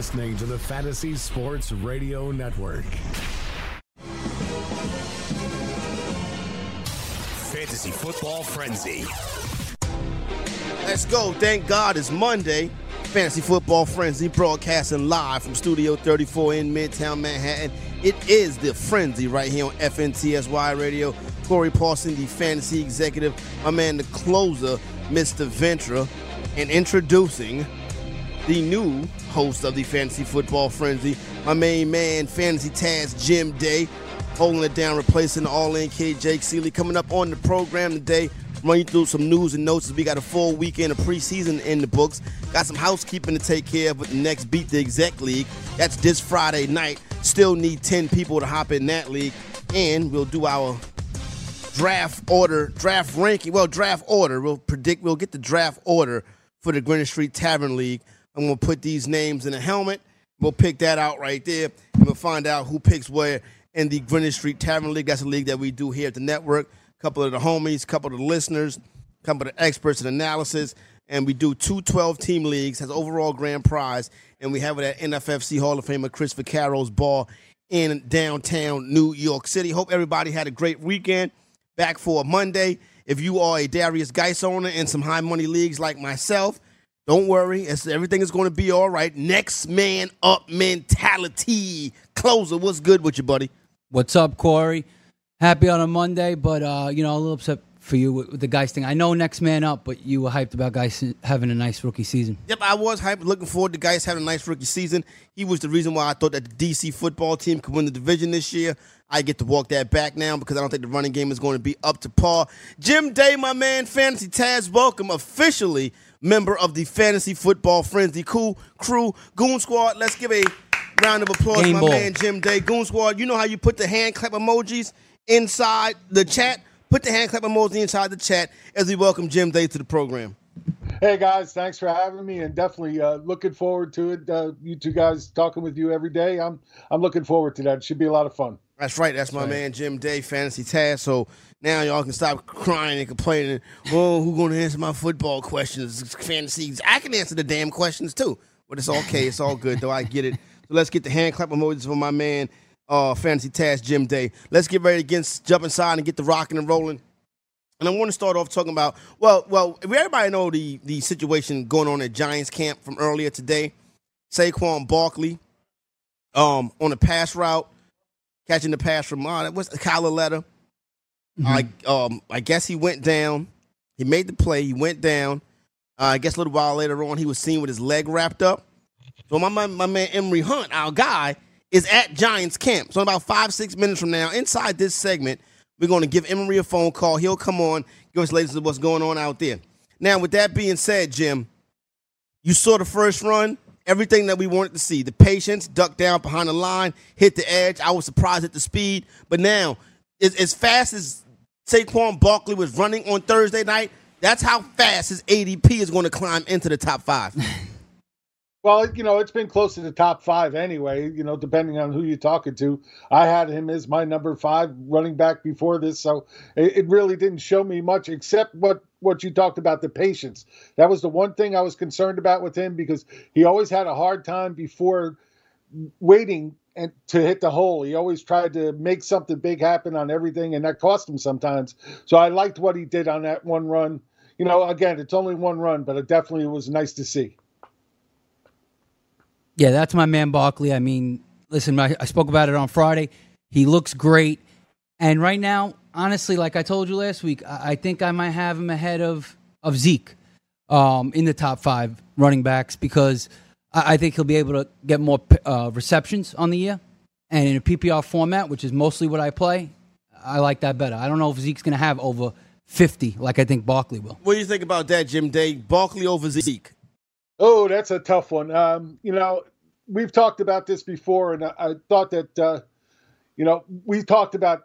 You're listening to the Fantasy Sports Radio Network. Fantasy Football Frenzy. Let's go. Thank God it's Monday. Fantasy Football Frenzy broadcasting live from Studio 34 in Midtown Manhattan. It is the Frenzy right here on FNTSY Radio. Corey Parson, the fantasy executive, my man, the closer, Mr. Ventra, and introducing the new host of the Fantasy Football Frenzy, my main man, Fantasy Taz Jim Day, holding it down, replacing the All In Kid Jake Ciely. Coming up on the program today, run you through some news and notes we got a full weekend of preseason in the books. Got some housekeeping to take care of with the next Beat the Exec League. That's this Friday night. Still need 10 people to hop in that league. And we'll do our draft order, draft ranking. Well, draft order. We'll predict, we'll get the draft order for the Greenwich Street Tavern League. I'm to put these names in a helmet. We'll pick that out right there. And we'll find out who picks where in the Greenwich Street Tavern League. That's a league that we do here at the network. A couple of the homies, a couple of the listeners, a couple of the experts in analysis. And we do two 12 team leagues, has overall grand prize. And we have it at NFFC Hall of Famer Chris Vaccaro's ball in downtown New York City. Hope everybody had a great weekend. Back for Monday. If you are a Darius Guice owner in some high money leagues like myself, don't worry. It's, everything is going to be all right. Next man up mentality. Closer, what's good with you, buddy? What's up, Corey? Happy on a Monday, but uh, you know, a little upset for you with, with the Guice thing. I know next man up, but you were hyped about Guice having a nice rookie season. Yep, I was hyped, looking forward to Guice having a nice rookie season. He was the reason why I thought that the DC football team could win the division this year. I get to walk that back now because I don't think the running game is going to be up to par. Jim Day, my man, Fantasy Taz, welcome officially member of the Fantasy Football Frenzy Cool Crew Goon Squad. Let's give a round of applause, Game my ball. man Jim Day. Goon Squad, you know how you put the hand clap emojis inside the chat? Put the hand clap emoji inside the chat as we welcome Jim Day to the program. Hey guys, thanks for having me, and definitely uh, looking forward to it. Uh, you two guys talking with you every day. I'm I'm looking forward to that. It should be a lot of fun. That's right. That's my man Jim Day, Fantasy Taz. So now y'all can stop crying and complaining. Oh, who gonna answer my football questions? Fantasies. I can answer the damn questions too. But it's okay. It's all good though. I get it. So let's get the hand clap emojis for my man, uh, Fantasy Taz Jim Day. Let's get ready to get jump inside and get the rocking and rolling. And I want to start off talking about well, well, everybody know the the situation going on at Giants camp from earlier today. Saquon Barkley, um, on a pass route, catching the pass from uh, what's Kyle Lauletta. I um I guess he went down. He made the play. He went down. Uh, I guess a little while later on, he was seen with his leg wrapped up. So my, my my man Emery Hunt, our guy, is at Giants camp. So in about five six minutes from now, inside this segment, we're going to give Emery a phone call. He'll come on, give us latest of what's going on out there. Now, with that being said, Jim, you saw the first run. Everything that we wanted to see. The patience, duck down behind the line, hit the edge. I was surprised at the speed. But now, as, as fast as Saquon Barkley was running on Thursday night, that's how fast his ADP is going to climb into the top five. Well, you know, it's been close to the top five anyway, you know, depending on who you're talking to. I had him as my number five running back before this, so it, it really didn't show me much except what what you talked about the patience. That was the one thing I was concerned about with him because he always had a hard time before waiting and to hit the hole. He always tried to make something big happen on everything, and that cost him sometimes. So I liked what he did on that one run. You know, again, it's only one run, but it definitely was nice to see. Yeah, that's my man Barkley. I mean, listen, I, I spoke about it on Friday. He looks great, and right now, honestly, like I told you last week, I, I think I might have him ahead of of Zeke um, in the top five running backs because I, I think he'll be able to get more uh, receptions on the year, and in a PPR format, which is mostly what I play, I like that better. I don't know if Zeke's going to have over fifty like I think Barkley will. what do you think about that, Jim Day? Barkley over Zeke. Oh, that's a tough one. Um, you know, we've talked about this before, and I, I thought that uh, you know we talked about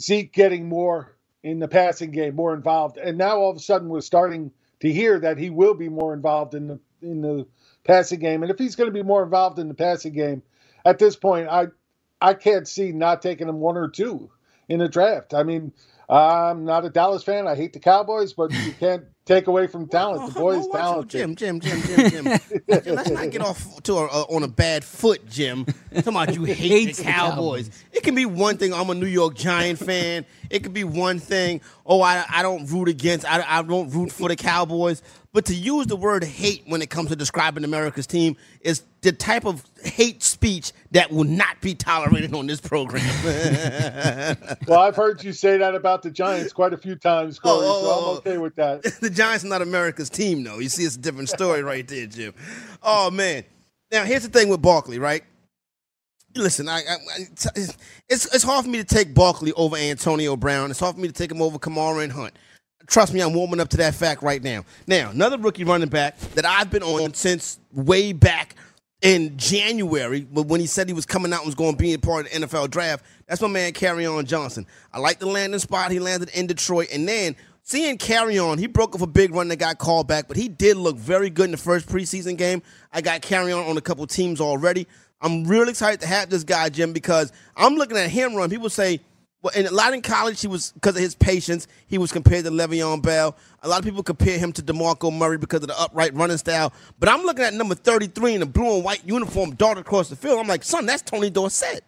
Zeke getting more in the passing game, more involved, and now all of a sudden we're starting to hear that he will be more involved in the in the passing game. And if he's going to be more involved in the passing game, at this point, I I can't see not taking him one or two in the draft. I mean, I'm not a Dallas fan. I hate the Cowboys, but you can't take away from talent. The boy is talented. Jim, Jim, Jim, Jim, Jim. Jim, Let's not get off to a, uh, on a bad foot, Jim. Come on, you hate Hates the the Cowboys. Cowboys. It can be one thing. I'm a New York Giant fan. It could be one thing. Oh, I, I don't root against. I, I don't root for the Cowboys. But to use the word hate when it comes to describing America's team is the type of hate speech that will not be tolerated on this program. Well, I've heard you say that about the Giants quite a few times, Corey, Oh, oh, so I'm oh. okay with that. the Giants are not America's team, though. You see, it's a different story right there, Jim. Oh man. Now here's the thing with Barkley, right? Listen, I, I- it's it's hard for me to take Barkley over Antonio Brown. It's hard for me to take him over Kamara and Hunt. Trust me, I'm warming up to that fact right now. Now, another rookie running back that I've been on since way back in January, but when he said he was coming out and was going to be a part of the NFL draft, that's my man Kerryon Johnson. I like the landing spot. He landed in Detroit, and then seeing Kerryon, he broke off a big run that got called back, but he did look very good in the first preseason game. I got Kerryon on a couple teams already. I'm really excited to have this guy, Jim, because I'm looking at him run. People say, well, in a lot in college, he was because of his patience. He was compared to Le'Veon Bell. A lot of people compare him to Demarco Murray because of the upright running style. But I'm looking at number 33 in a blue and white uniform, dart across the field. I'm like, son, that's Tony Dorsett.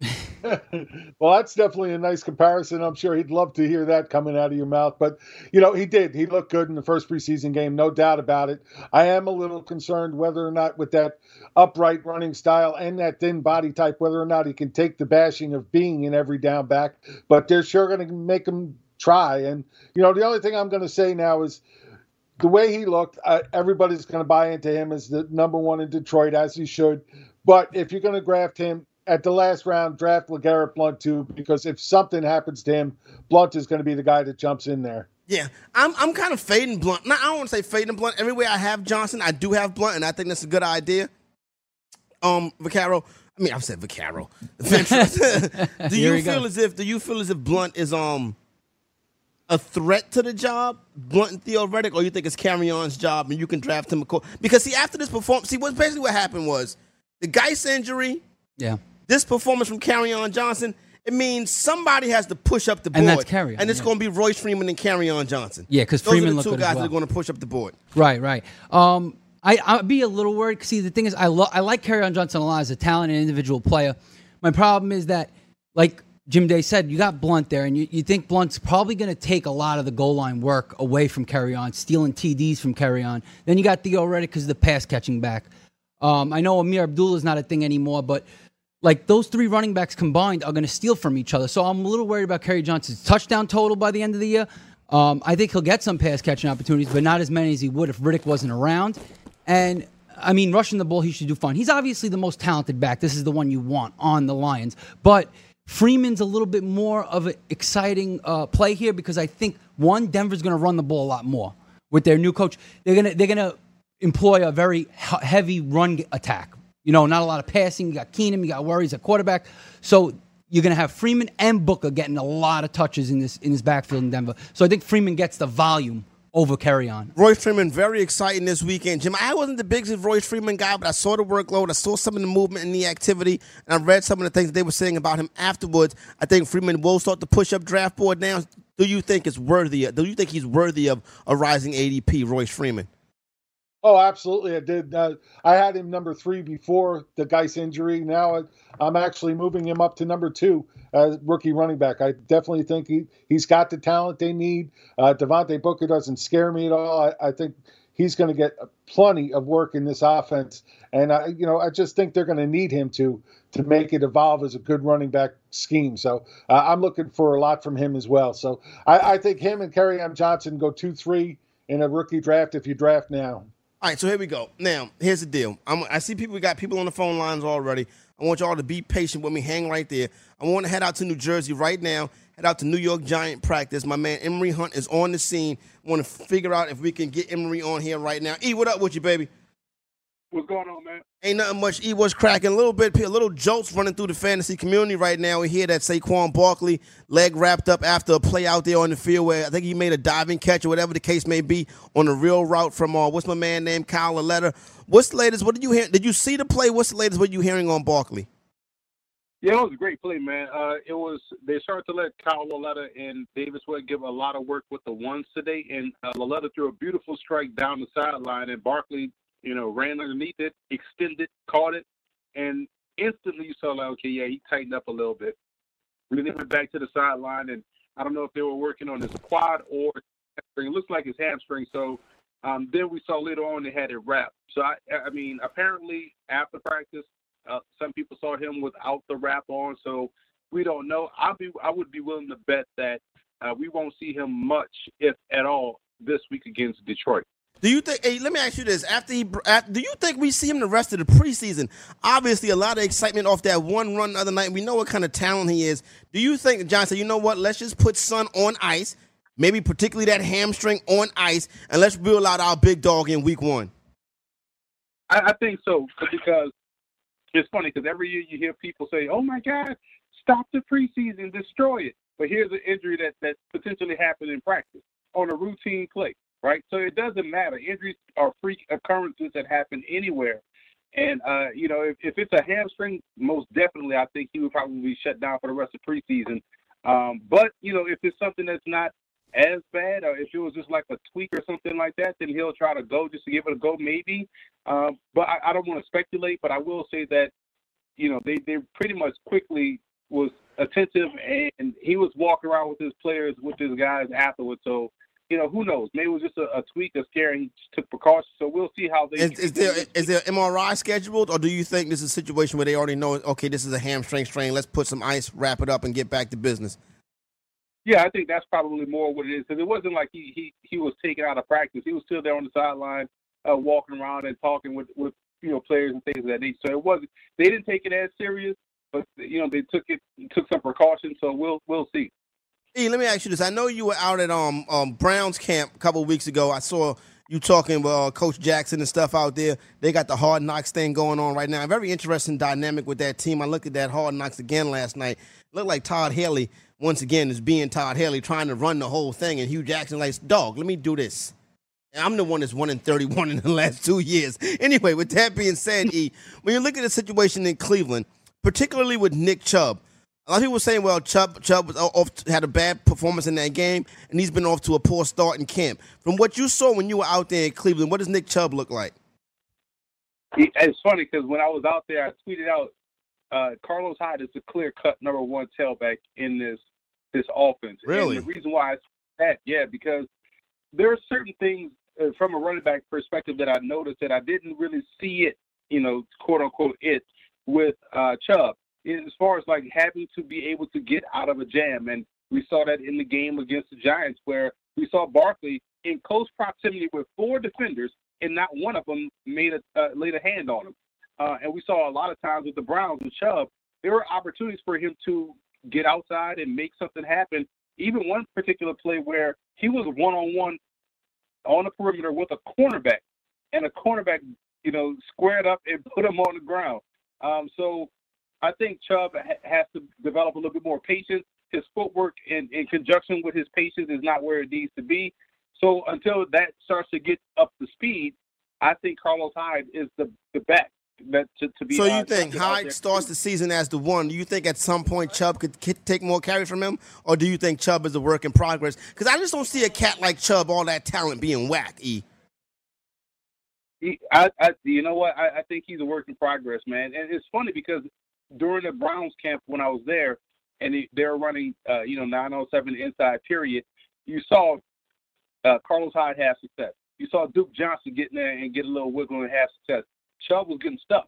Well, that's definitely a nice comparison. I'm sure he'd love to hear that coming out of your mouth. But, you know, he did. He looked good in the first preseason game, no doubt about it. I am a little concerned whether or not, with that upright running style and that thin body type, whether or not he can take the bashing of being in every down back. But they're sure going to make him try. And, you know, the only thing I'm going to say now is the way he looked, uh, everybody's going to buy into him as the number one in Detroit, as he should. But if you're going to draft him at the last round, draft LeGarrette Blunt too, because if something happens to him, Blunt is going to be the guy that jumps in there. Yeah, I'm I'm kind of fading Blunt. Now, I don't want to say fading Blunt. Everywhere I have Johnson, I do have Blunt, and I think that's a good idea. Um, Vaccaro. I mean, I've said Vaccaro. Do you we go. feel as if do you feel as if Blunt is um a threat to the job, Blunt and Theo Riddick, or you think it's Kerryon's job and you can draft him a co- because see after this performance, see what basically what happened was the Guice injury, Yeah. This performance from Kerryon Johnson, it means somebody has to push up the board. And that's Kerryon, And it's yeah. going to be Royce Freeman and Kerryon Johnson. Yeah, 'cause Those Freeman are the two guys well. that are going to push up the board. Right, right. Um, I I'd be a little worried. See, the thing is, I lo- I like Kerryon Johnson a lot as a talented individual player. My problem is that, like Jim Day said, you got Blunt there, and you, you think Blunt's probably going to take a lot of the goal line work away from Kerryon, stealing TDs from Kerryon. Then you got Theo Riddick because the pass catching back. Um, I know Amir Abdullah is not a thing anymore, but like those three running backs combined are going to steal from each other. So I'm a little worried about Kerry Johnson's touchdown total by the end of the year. Um, I think he'll get some pass catching opportunities, but not as many as he would if Riddick wasn't around. And I mean, rushing the ball, he should do fine. He's obviously the most talented back. This is the one you want on the Lions. But Freeman's a little bit more of an exciting uh, play here because I think one, Denver's going to run the ball a lot more with their new coach. They're gonna they're gonna employ a very heavy run attack. You know, not a lot of passing. You got Keenum, you got worries at quarterback. So you're going to have Freeman and Booker getting a lot of touches in this in this backfield in Denver. So I think Freeman gets the volume over Kerryon. Royce Freeman, very exciting this weekend. Jim, I wasn't the biggest Royce Freeman guy, but I saw the workload. I saw some of the movement and the activity, and I read some of the things they were saying about him afterwards. I think Freeman will start to push up draft board now. Do you think it's worthy? Of, Do you think he's worthy of a rising ADP, Royce Freeman? Oh, absolutely. I did. Uh, I had him number three before the Guice injury. Now I, I'm actually moving him up to number two as rookie running back. I definitely think he, he's got the talent they need. Uh, Devontae Booker doesn't scare me at all. I, I think he's going to get plenty of work in this offense. And I, you know, I just think they're going to need him to to make it evolve as a good running back scheme. So uh, I'm looking for a lot from him as well. So I, I think him and Kerryon Johnson go two three in a rookie draft if you draft now. All right, so here we go. Now, here's the deal. I'm, I see people we got people on the phone lines already. I want y'all to be patient with me. Hang right there. I want to head out to New Jersey right now. Head out to New York Giant practice. My man Emery Hunt is on the scene. Want to figure out if we can get Emery on here right now. E, what up with you, baby? What's going on, man? Ain't nothing much. E was cracking a little bit. A little jolts running through the fantasy community right now. We hear that Saquon Barkley leg wrapped up after a play out there on the field where I think he made a diving catch or whatever the case may be on a real route from uh, what's my man named Kyle Lauletta. What's the latest? What did you hear? Did you see the play? What's the latest? What are you hearing on Barkley? Yeah, it was a great play, man. Uh, it was they started to let Kyle Lauletta and Davis Webb give a lot of work with the ones today, and uh, threw a beautiful strike down the sideline, and Barkley you know, ran underneath it, extended, caught it, and instantly you saw like, okay, yeah, he tightened up a little bit. And then he went back to the sideline, and I don't know if they were working on his quad or hamstring. It looks like his hamstring. So um, then we saw later on they had it wrapped. So I, I mean, apparently after practice, uh, some people saw him without the wrap on. So we don't know. I'll be, I would be willing to bet that uh, we won't see him much, if at all, this week against Detroit. Do you think? Hey, let me ask you this: After he, after, do you think we see him the rest of the preseason? Obviously, a lot of excitement off that one run the other night. We know what kind of talent he is. Do you think John said, "You know what? Let's just put Son on ice, maybe particularly that hamstring on ice, and let's rule out our big dog in Week One." I, I think so because it's funny because every year you hear people say, "Oh my God, stop the preseason, destroy it." But here's an injury that that potentially happened in practice on a routine play right? So it doesn't matter. Injuries are freak occurrences that happen anywhere. And uh, you know, if, if it's a hamstring, most definitely, I think he would probably be shut down for the rest of preseason. Um, but you know, if it's something that's not as bad, or if it was just like a tweak or something like that, then he'll try to go just to give it a go, maybe. Um, but I, I don't want to speculate. But I will say that you know they they pretty much quickly was attentive, and he was walking around with his players, with his guys afterwards. So you know, who knows? Maybe it was just a, a tweak, scare, and he took precautions. So we'll see how they. Is, is there is there MRI scheduled, or do you think this is a situation where they already know? Okay, this is a hamstring strain. Let's put some ice, wrap it up, and get back to business. Yeah, I think that's probably more what it is because it wasn't like he he he was taken out of practice. He was still there on the sideline, uh, walking around and talking with with you know players and things of that nature. So it wasn't. They didn't take it as serious, but you know they took it took some precautions. So we'll we'll see. E, let me ask you this. I know you were out at um, um Browns camp a couple weeks ago. I saw you talking with uh, Coach Jackson and stuff out there. They got the hard knocks thing going on right now. Very interesting dynamic with that team. I looked at that hard knocks again last night. Looked like Todd Haley once again is being Todd Haley trying to run the whole thing, and Hue Jackson like, dog, let me do this. I'm the one that's one in 31 in the last two years. Anyway, with that being said, E, when you look at the situation in Cleveland, particularly with Nick Chubb, a lot of people were saying, well, Chubb, Chubb was off, had a bad performance in that game, and he's been off to a poor start in camp. From what you saw when you were out there in Cleveland, what does Nick Chubb look like? It's funny because when I was out there, I tweeted out uh, Carlos Hyde is the clear cut number one tailback in this this offense. Really? And the reason why I that, yeah, because there are certain things uh, from a running back perspective that I noticed that I didn't really see it, you know, quote unquote, it with uh, Chubb as far as like having to be able to get out of a jam. And we saw that in the game against the Giants, where we saw Barkley in close proximity with four defenders, and not one of them made a uh, laid a hand on him. Uh, and we saw a lot of times with the Browns and Chubb, there were opportunities for him to get outside and make something happen. Even one particular play where he was one on one on the perimeter with a cornerback, and a cornerback, you know, squared up and put him on the ground. Um, so I think Chubb ha- has to develop a little bit more patience. His footwork in, in conjunction with his patience is not where it needs to be. So until that starts to get up to speed, I think Carlos Hyde is the the back that to, to be. So you think Hyde starts the season as the one? Do you think at some point Chubb could, could take more carries from him, or do you think Chubb is a work in progress? Because I just don't see a cat like Chubb, all that talent being whack. E. He, I, I, you know what? I, I think he's a work in progress, man. And it's funny because during the Browns camp when I was there, and they were running, uh, you know, 907 inside period. You saw uh, Carlos Hyde have success. You saw Duke Johnson get in there and get a little wiggle and have success. Chubb was getting stuff.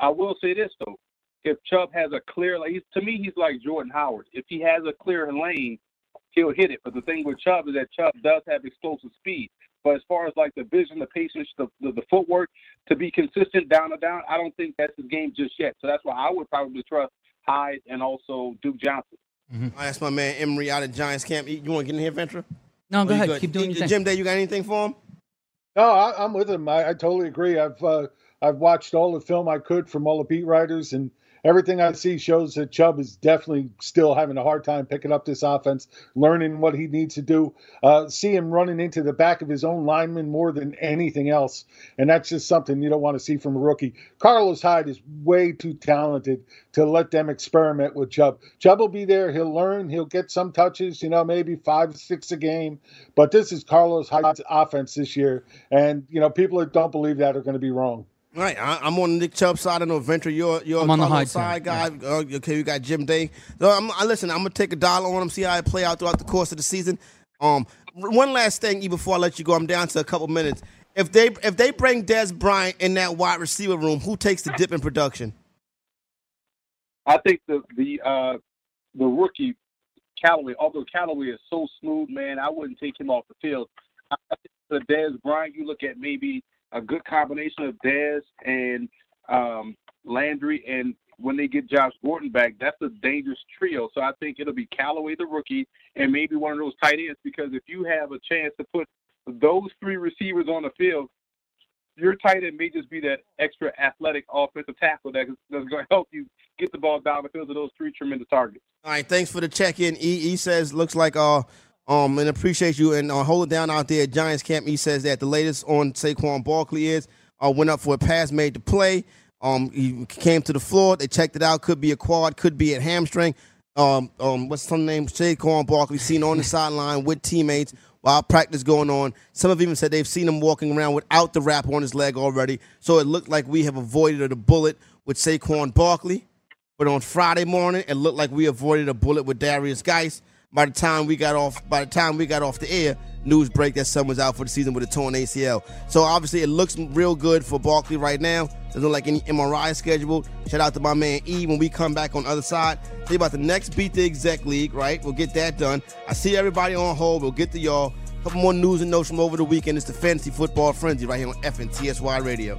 I will say this though, if Chubb has a clear, like to me, he's like Jordan Howard. If he has a clear lane, he'll hit it. But the thing with Chubb is that Chubb does have explosive speed. But as far as like the vision, the patience, the, the, the footwork to be consistent down and down, I don't think that's his game just yet. So that's why I would probably trust Hyde and also Duke Johnson. Mm-hmm. That's my man Emery out of Giants camp. You want to get in here, Ventura? No, go ahead. Keep doing your Jim Day, you got anything for him? No, I, am with him. I, I, totally agree. I've uh, I've watched all the film I could from all the beat writers, and everything I see shows that Chubb is definitely still having a hard time picking up this offense, learning what he needs to do. Uh, see him running into the back of his own lineman more than anything else, and that's just something you don't want to see from a rookie. Carlos Hyde is way too talented to let them experiment with Chubb. Chubb will be there. He'll learn. He'll get some touches. You know, maybe five, six a game. But this is Carlos Hyde's offense this year, and you know, people that don't believe that are going to be wrong. All right, I, am on Nick Chubb side. I know Venture, you're you're I'm on the Carlos Hyde side side, guy. Uh, okay, we got Jim Day. So I'm, I listen. I'm gonna take a dollar on him, see how it play out throughout the course of the season. Um, one last thing, E, before I let you go, I'm down to a couple minutes. If they if they bring Dez Bryant in that wide receiver room, who takes the dip in production? I think the the uh, the rookie Callaway, although Callaway is so smooth, man, I wouldn't take him off the field. I think the Dez Bryant, you look at maybe a good combination of Dez and um, Landry, and when they get Josh Gordon back, that's a dangerous trio. So I think it'll be Callaway, the rookie, and maybe one of those tight ends. Because if you have a chance to put those three receivers on the field, your tight end may just be that extra athletic offensive tackle that's going to help you get the ball down the field to those three tremendous targets. All right, thanks for the check in. E, e says looks like uh um, and appreciate you and uh, hold it down out there at Giants camp. He says that the latest on Saquon Barkley is uh, went up for a pass made to play. Um, he came to the floor. They checked it out. Could be a quad. Could be a hamstring. Um, um, what's some name? Saquon Barkley seen on the sideline with teammates while practice going on. Some have even said they've seen him walking around without the wrap on his leg already. So it looked like we have avoided a bullet with Saquon Barkley. But on Friday morning, it looked like we avoided a bullet with Darius Guice. By the time we got off, by the time we got off the air, news break that was out for the season with a torn ACL. So obviously, it looks real good for Barkley right now. Doesn't look like any MRI scheduled. Shout out to my man E. When we come back on the other side, you about the next Beat the Exec League. Right, we'll get that done. I see everybody on hold. We'll get to y'all. A couple more news and notes from over the weekend. It's the Fantasy Football Frenzy right here on FNTSY Radio.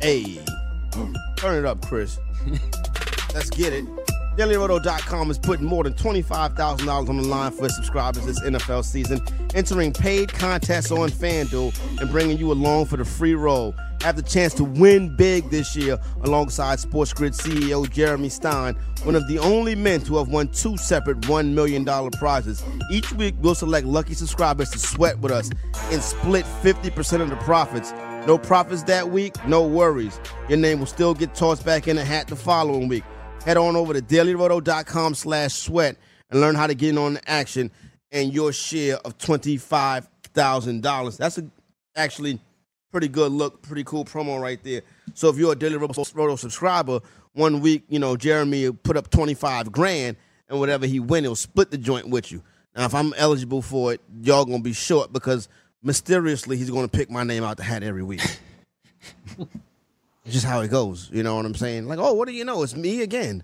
Hey, turn it up, Chris. Let's get it. DailyRoto.com is putting more than $25,000 on the line for subscribers this NFL season, entering paid contests on FanDuel and bringing you along for the free roll. Have the chance to win big this year alongside Sports Grid CEO Jeremy Stein, one of the only men to have won two separate $1 million prizes. Each week, we'll select lucky subscribers to sweat with us and split 50% of the profits. No profits that week, no worries. Your name will still get tossed back in the hat the following week. Head on over to dailyroto.com slash sweat and learn how to get in on the action and your share of $25,000. That's a, actually pretty good look, pretty cool promo right there. So if you're a Daily Roto subscriber, one week, you know, Jeremy will put up 25 grand and whatever he win, he'll split the joint with you. Now, if I'm eligible for it, y'all gonna be short because mysteriously he's going to pick my name out the hat every week. it's just how it goes. You know what I'm saying? Like, oh, what do you know? It's me again.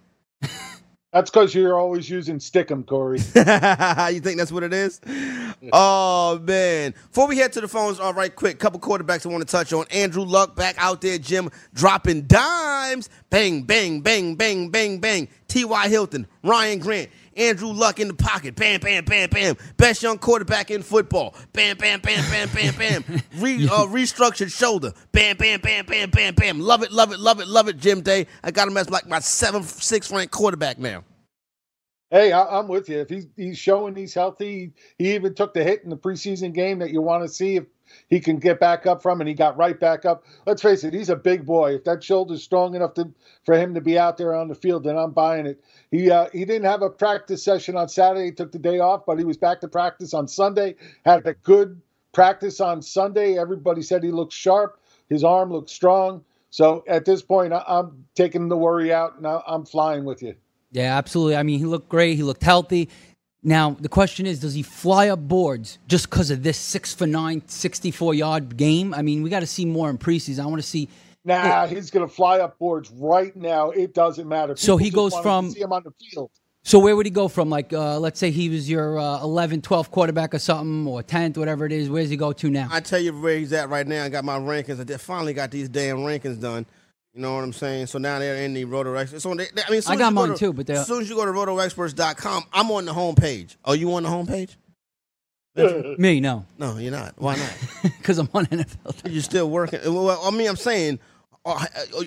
That's because you're always using Stickum, Corey. you think that's what it is? Oh man! Before we head to the phones, all right, quick, couple quarterbacks I want to touch on. Andrew Luck back out there, Jim, dropping dimes. Bang, bang, bang, bang, bang, bang. T.Y. Hilton, Ryan Grant. Andrew Luck in the pocket. Bam, bam, bam, bam. Best young quarterback in football. Bam, bam, bam, bam, bam, bam. Re, uh, restructured shoulder. Bam, bam, bam, bam, bam, bam. Love it, love it, love it, love it, Jim Day. I got him as like my seventh, sixth ranked quarterback now. Hey, I, am with you. If he's he's showing he's healthy, he even took the hit in the preseason game that you want to see if he can get back up from, and he got right back up. Let's face it, he's a big boy. If that shoulder's strong enough to for him to be out there on the field, then I'm buying it. He uh, he didn't have a practice session on Saturday. He took the day off, but he was back to practice on Sunday. Had a good practice on Sunday. Everybody said he looked sharp. His arm looked strong. So at this point, I, I'm taking the worry out, and I, I'm flying with you. Yeah, absolutely. I mean, he looked great. He looked healthy. Now, the question is, does he fly up boards just because of this six for nine, 64 yard game? I mean, we got to see more in preseason. I want to see. Nah, he's going to fly up boards right now. It doesn't matter. So he goes from- see him on the field. So where would he go from? Like, uh, let's say he was your uh, 11th, 12th quarterback or something, or 10th, whatever it is. Where's he go to now? I tell you where he's at right now. I got my rankings. I finally got these damn rankings done. You know what I'm saying? So now they're in the Roto Experts. So they, they- I mean, I got you go mine to- too, but as soon as you go to RotoExperts.com, I'm on the homepage. Are you on the homepage? Me, no, No, you're not. Why not? because I'm on NFL. You're still working. Well, I mean, I'm saying, are,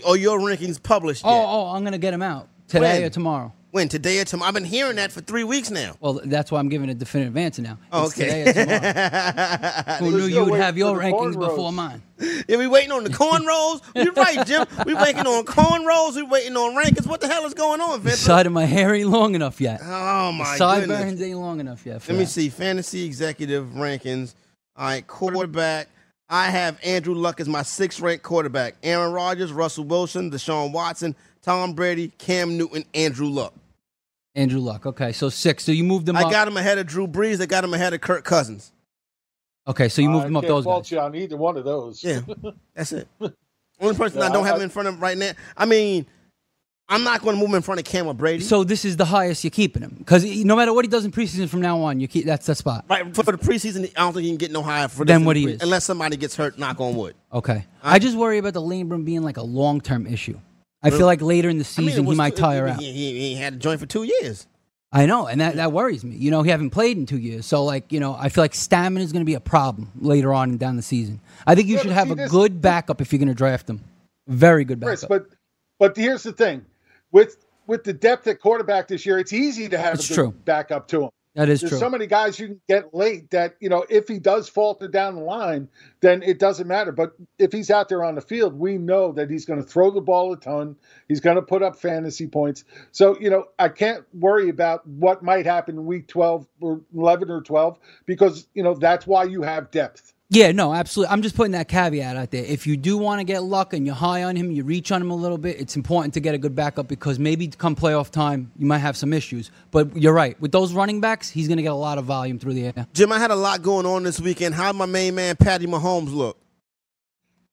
are your rankings published Oh, yet? oh, I'm gonna get them out today When? or tomorrow. When today or tomorrow? I've been hearing that for three weeks now. Well, that's why I'm giving a definitive answer now. Okay. today or tomorrow. Who knew you would have your rankings before mine? Yeah, we waiting on the cornrows. You're right, Jim. We waiting on cornrows. We waiting on rankings. What the hell is going on, Vince? side of my hair ain't long enough yet. Oh my goodness. Sideburns ain't long enough yet. Let me that. see. Fantasy executive rankings. All right, quarterback. I have Andrew Luck as my sixth ranked quarterback. Aaron Rodgers, Russell Wilson, Deshaun Watson, Tom Brady, Cam Newton, Andrew Luck. Andrew Luck. Okay, so six. So you moved them I up. got him ahead of Drew Brees. I got him ahead of Kirk Cousins. okay, so you moved I them up can't those fault guys. you on either one of those. Yeah, that's it. Only person I don't I- have him in front of right now. I mean, I'm not going to move him in front of Cam or Brady. So this is the highest you're keeping him because no matter what he does in preseason from now on, you keep that's the spot. right for, for the preseason, I don't think he can get no higher for Than what he the is. unless somebody gets hurt. Knock on wood. Okay, I just worry about the labrum being like a long term issue. I feel like later in the I mean, season was he might two- tire he, out. He, he, he had to join for two years. I know, and that, that worries me. You know, he haven't played in two years, so like you know, I feel like stamina is going to be a problem later on down the season. I think you Yeah, should have a this- good backup if you're going to draft him. Very good Chris, backup. but but here's the thing, with with the depth at quarterback this year, it's easy to have It's a good true. backup to him. That is There's true. so many guys you can get late that you know if he does falter down the line, then it doesn't matter. But if he's out there on the field, we know that he's going to throw the ball a ton. He's going to put up fantasy points. So you know I can't worry about what might happen in week 12 or 11 or 12 because you know that's why you have depth. Yeah, no, absolutely. I'm just putting that caveat out there. If you do want to get luck and you're high on him, you reach on him a little bit, it's important to get a good backup because maybe come playoff time, you might have some issues. But you're right. With those running backs, he's going to get a lot of volume through the air. Jim, I had a lot going on this weekend. How my main man Patty Mahomes look?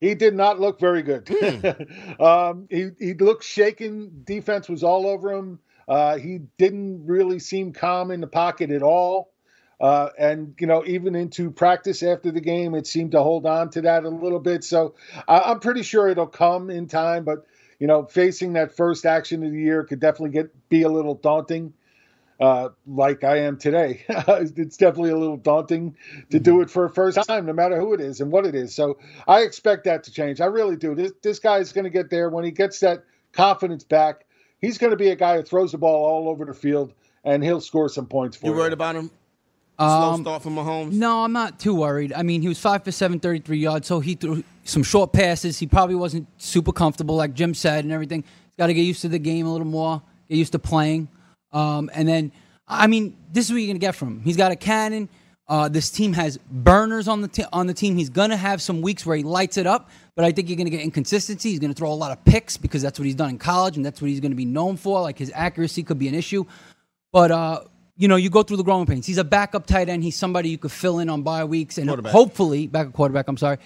He did not look very good. um, he he looked shaken. Defense was all over him. Uh, he didn't really seem calm in the pocket at all. Uh, and you know, even into practice after the game, it seemed to hold on to that a little bit. So I'm pretty sure it'll come in time. But you know, facing that first action of the year could definitely get be a little daunting. Uh, like I am today, it's definitely a little daunting to do it for a first time, no matter who it is and what it is. So I expect that to change. I really do. This this guy is going to get there when he gets that confidence back. He's going to be a guy who throws the ball all over the field, and he'll score some points for You you. worried about him? Slow Um, start from Mahomes. No, I'm not too worried. I mean, he was five for seven, 33 yards, so he threw some short passes. He probably wasn't super comfortable, like Jim said, and everything. He's got to get used to the game a little more, get used to playing. Um, and then, I mean, this is what you're gonna get from him. He's got a cannon. Uh, this team has burners on the t- on the team. He's gonna have some weeks where he lights it up, but I think you're gonna get inconsistency. He's gonna throw a lot of picks because that's what he's done in college, and that's what he's gonna be known for. Like his accuracy could be an issue. But uh, you know, you go through the growing pains. He's a backup tight end. He's somebody you could fill in on bye weeks, and Quarterback. hopefully, backup quarterback. I'm sorry,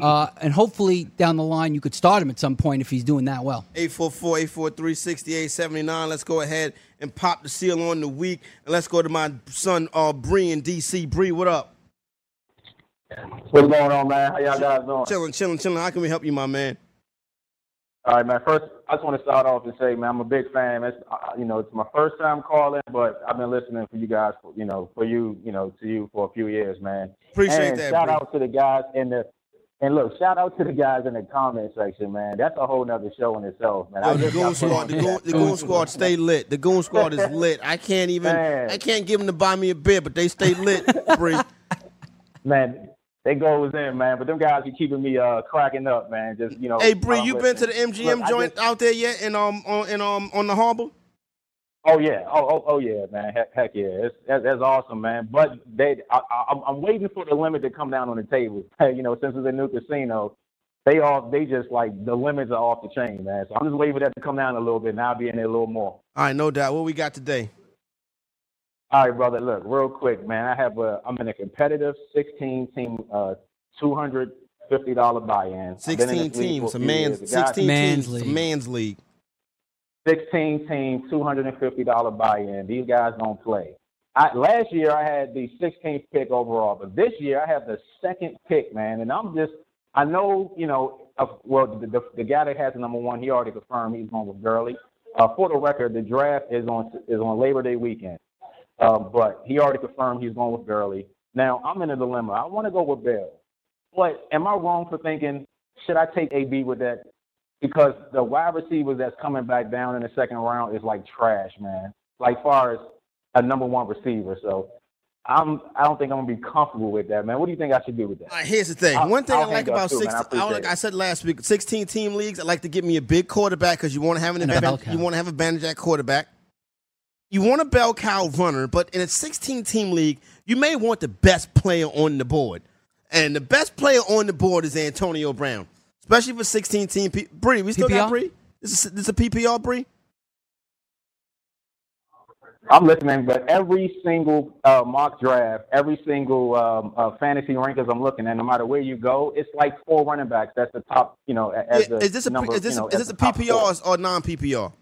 uh, and hopefully down the line you could start him at some point if he's doing that well. 844-843-6879. Let's go ahead and pop the seal on the week. And let's go to my son, uh, Bree in DC. Bree, what up? What's going on, man? How y'all guys doing? Chilling, chilling, chilling. How can we help you, my man? All right, man. First, I just want to start off and say, man, I'm a big fan. It's, uh, you know, it's my first time calling, but I've been listening for you guys, for, you know, for you, you know, to you for a few years, man. Appreciate and that, Shout Bree. out to the guys in the, and look, shout out to the guys in the comment section, man. That's a whole nother show in itself, man. Yo, the Goon Squad, the. Goon, the Goon Squad stay lit. The Goon Squad is lit. I can't even, Man. I can't give them to buy me a beer, but they stay lit, Bree. man. They goes in, man. But them guys be keeping me uh cracking up, man. Just you know. Hey, Bree, um, you been to the. MGM Look, joint just- out there yet? In um, on, in um, on the harbor? Oh yeah, oh oh, oh yeah, man. Heck, heck yeah, it's, that's, that's awesome, man. But they, I, I, I'm- I'm waiting for the limit to come down on the table. you know, since it's a new casino, they all they just like the limits are off the chain, man. So I'm just waiting for that to come down a little bit, and I'll be in there a little more. All right, no doubt. What we got today? All right, brother. Look, real quick, man. I have a I'm in a competitive 16 team, uh, 250 dollar buy-in. I've been in 16 this league teams, for a few years. man's The 16 Man's teams, league. man's league. 16 team, 250 dollar buy-in. These guys don't play. I, last year I had the 16th pick overall, but this year I have the second pick, man. And I'm just, I know, you know, uh, well, the, the, the guy that has the number one, he already confirmed he's going with Gurley. Uh, for the record, the draft is on is on Labor Day weekend, um, but he already confirmed he's going with Gurley. Now I'm in a dilemma. I want to go with Bell, but am I wrong for thinking should I take AB with that? Because the wide receivers that's coming back down in the second round is like trash, man. Like far as a number one receiver, so I'm I don't think I'm gonna be comfortable with that, man. What do you think I should do with that? All right, here's the thing. I'll- One thing i I'll like about too, man. I 16, I, like. I said last week, 16 team leagues, I like to get me a big quarterback because you want to have an And a bell advantage. cow. You want to have advantage at quarterback. You want a bell cow runner, but in a 16 team league, you may want the best player on the board. And the best player on the board is Antonio Brown, especially for 16 team. P- Bree, we still got PPR? Bree? This is, this is a PPR, Bree? I'm listening, but every single uh, mock draft, every single um, uh, fantasy rankings I'm looking at, no matter where you go, it's like four running backs. That's the top, you know. As Yeah, the is this a number, is this you know, is this a the top four. PPR or non PPR?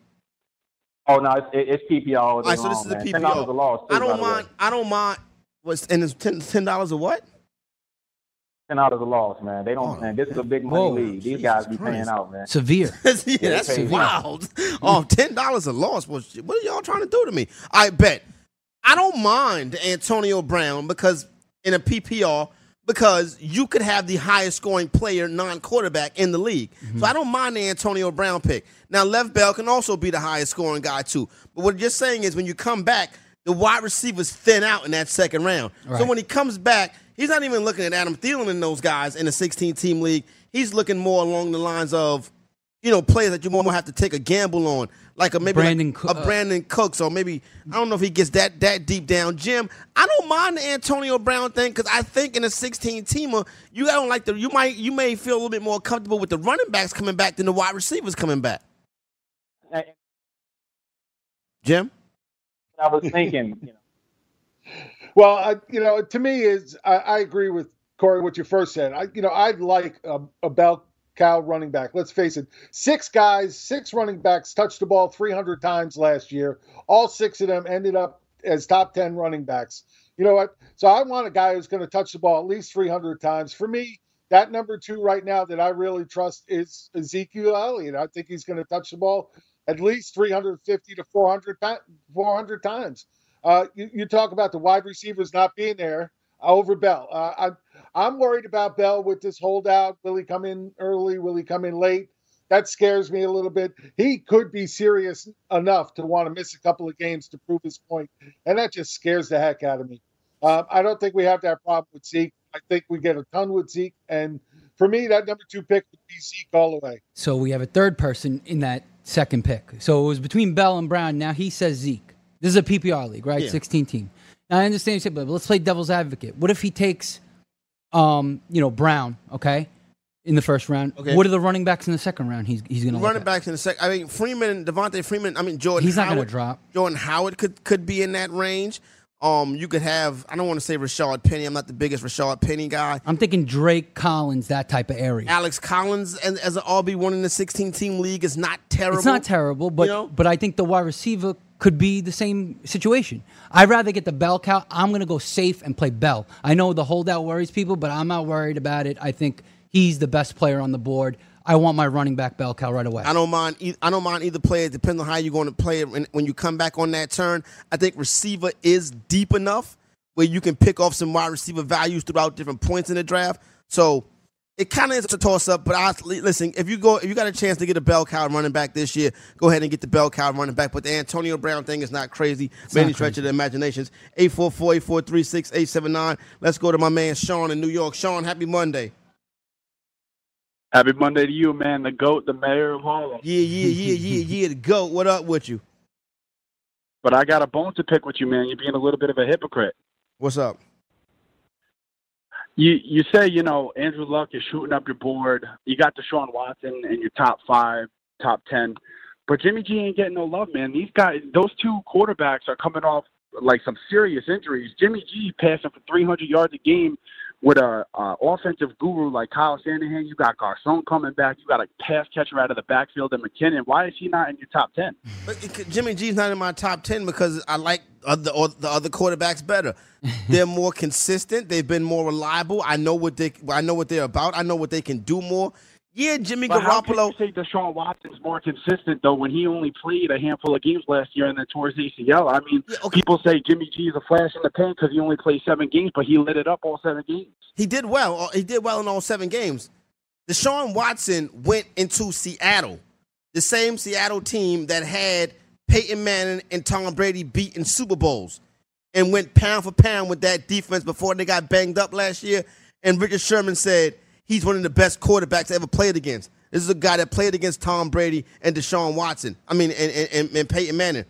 Oh no, it's, it's PPR. All, All right, so this long, is a man. PPR. Ten dollars a loss. Too, I don't mind. I don't mind. What's and it's ten ten dollars a what? Ten dollars a loss, man. They don't. Oh, man, this is a big money Whoa. league. These Jesus guys be Christ. paying out, man. Severe. yeah, that's pay wild. Oh, ten dollars a loss. Well, shit, what are y'all trying to do to me? I bet. I don't mind Antonio Brown because in a PPR because you could have the highest scoring player non-quarterback in the league. So mhm. I don't mind the Antonio Brown pick. Now Lev Bell can also be the highest scoring guy too. But what you're saying is when you come back, the wide receivers thin out in that second round. So when he comes back, he's not even looking at Adam Thielen and those guys in a 16 team league. He's looking more along the lines of you know, players that you won't have to take a gamble on, like a maybe Brandon like Coo- a uh, Brandin Cooks, or maybe I don't know if he gets that that deep down. Jim, I don't mind the Antonio Brown thing because I think in a 16 teamer, you don't like the you might you may feel a little bit more comfortable with the running backs coming back than the wide receivers coming back. Jim, I was thinking, you know, Well, I, you know, to me is I, I agree with Corey what you first said. I, you know, I'd like a, a bell cow running back. Let's face it, six guys, six running backs touched the ball 300 times last year. All six of them ended up as top 10 running backs. You know what? So I want a guy who's going to touch the ball at least 300 times. For me, that number two right now that I really trust is Ezekiel Elliott. I think he's going to touch the ball at least 350 to 400, pa- 400 times. Uh, you, you talk about the wide receivers not being there over Bell. Uh, I'm I'm worried about Bell with this holdout. Will he come in early? Will he come in late? That scares me a little bit. He could be serious enough to want to miss a couple of games to prove his point, and that just scares the heck out of me. Uh, I don't think we have that problem with Zeke. I think we get a ton with Zeke, and for me, that number two pick would be Zeke all the way. So we have a third person in that second pick. So it was between Bell and Brown. Now he says Zeke. This is a PPR league, right? Yeah. 16 team. Now I understand you said, but let's play devil's advocate. What if he takes, um, you know, Brown, okay, in the first round? Okay. What are the running backs in the second round? He's he's going to running backs in the second. I mean, Freeman, Devonta Freeman. I mean, Jordan. He's not Howard, gonna drop. Jordan Howard could could be in that range. Um, you could have. I don't want to say Rashad Penny. I'm not the biggest Rashad Penny guy. I'm thinking Drake Collins, that type of area. Alex Collins as, as an RB one in the 16 team league is not terrible. It's not terrible, but You know? but I think the wide receiver could be the same situation. I'd rather get the bell cow. I'm going to go safe and play Bell. I know the holdout worries people, but I'm not worried about it. I think he's the best player on the board. I want my running back bell cow right away. I don't mind. e- I don't mind either player. Depending on how you're going to play it. When, when you come back on that turn, I think receiver is deep enough where you can pick off some wide receiver values throughout different points in the draft. So it kind of is a toss up. But I listen. If you go, if you got a chance to get a bell cow running back this year, go ahead and get the bell cow running back. But the Antonio Brown thing is not crazy. Many not stretch of the imaginations. 844-843-6879. Let's go to my man Sean in New York. Sean, happy Monday. Happy Monday to you, man. The GOAT, the mayor of Harlem. Yeah, yeah, yeah, yeah, yeah. The goat. What up with you? But I got a bone to pick with you, man. You're being a little bit of a hypocrite. What's up? You you say you know Andrew Luck is shooting up your board. You got Deshaun Watson in your top five, top ten, but Jimmy G ain't getting no love, man. These guys, those two quarterbacks are coming off like some serious injuries. Jimmy G passing for 300 yards a game with a uh, offensive guru like Kyle Shanahan. You got Garcon coming back. You got a pass catcher out of the backfield and McKinnon. Why is he not in your top ten? But Jimmy G's not in my top ten because I like other or the other quarterbacks better. they're more consistent. They've been more reliable. I know what they I know what they're about. I know what they can do more. Yeah, Jimmy But how Garoppolo. can you say Deshaun Watson's more consistent though when he only played a handful of games last year and then tore his ACL? I mean, Yeah, okay. people say Jimmy G is a flash in the pan because he only played seven games, but he lit it up all seven games. He did well. Uh, He did well in all seven games. Deshaun Watson went into Seattle, the same Seattle team that had Peyton Manning and Tom Brady beat in Super Bowls, and went pound for pound with that defense before they got banged up last year. And Richard Sherman said he's one of the best quarterbacks ever played against. This is a guy that played against Tom Brady and Deshaun Watson. I mean, and, and, and, and Peyton Manning.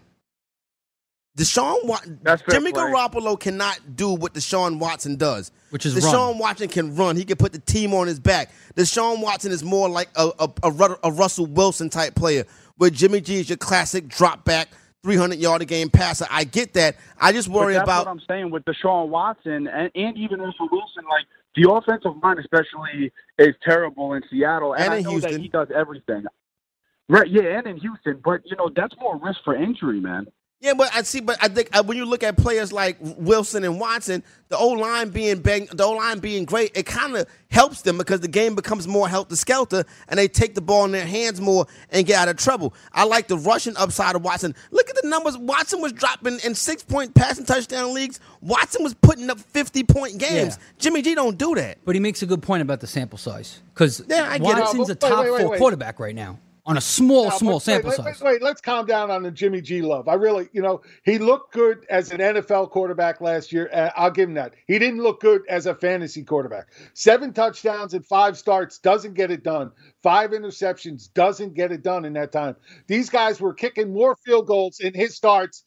Deshaun Watson, Jimmy play. Garoppolo cannot do what Deshaun Watson does. Which is Deshaun run. Watson can run. He can put the team on his back. Deshaun Watson is more like a, a, a, a Russell Wilson type player, where Jimmy G is your classic drop back, 300 yard a game passer. I get that. I just But worry that's about. what I'm saying with Deshaun Watson and, and even Russell Wilson. Like the offensive line, especially, is terrible in Seattle, and, And I know Houston. that he does everything. Right? Yeah, and in Houston, but you know that's more risk for injury, man. Yeah, but I see. But I think uh, when you look at players like Wilson and Watson, the O line being bang, the O line being great, it kind of helps them because the game becomes more helter skelter, and they take the ball in their hands more and get out of trouble. I like the rushing upside of Watson. Look at the numbers. Watson was dropping in six point passing touchdown leagues. Watson was putting up fifty point games. Yeah. Jimmy G don't do that. But he makes a good point about the sample size because Yeah, I get it. Watson's a Wait, top wait, wait, four wait. quarterback right now on a small, Now, small wait, sample wait, size. Wait, wait, let's calm down on the Jimmy G love. I really, you know, he looked good as an NFL quarterback last year. Uh, I'll give him that. He didn't look good as a fantasy quarterback. Seven touchdowns and five starts doesn't get it done. Five interceptions doesn't get it done in that time. These guys were kicking more field goals in his starts.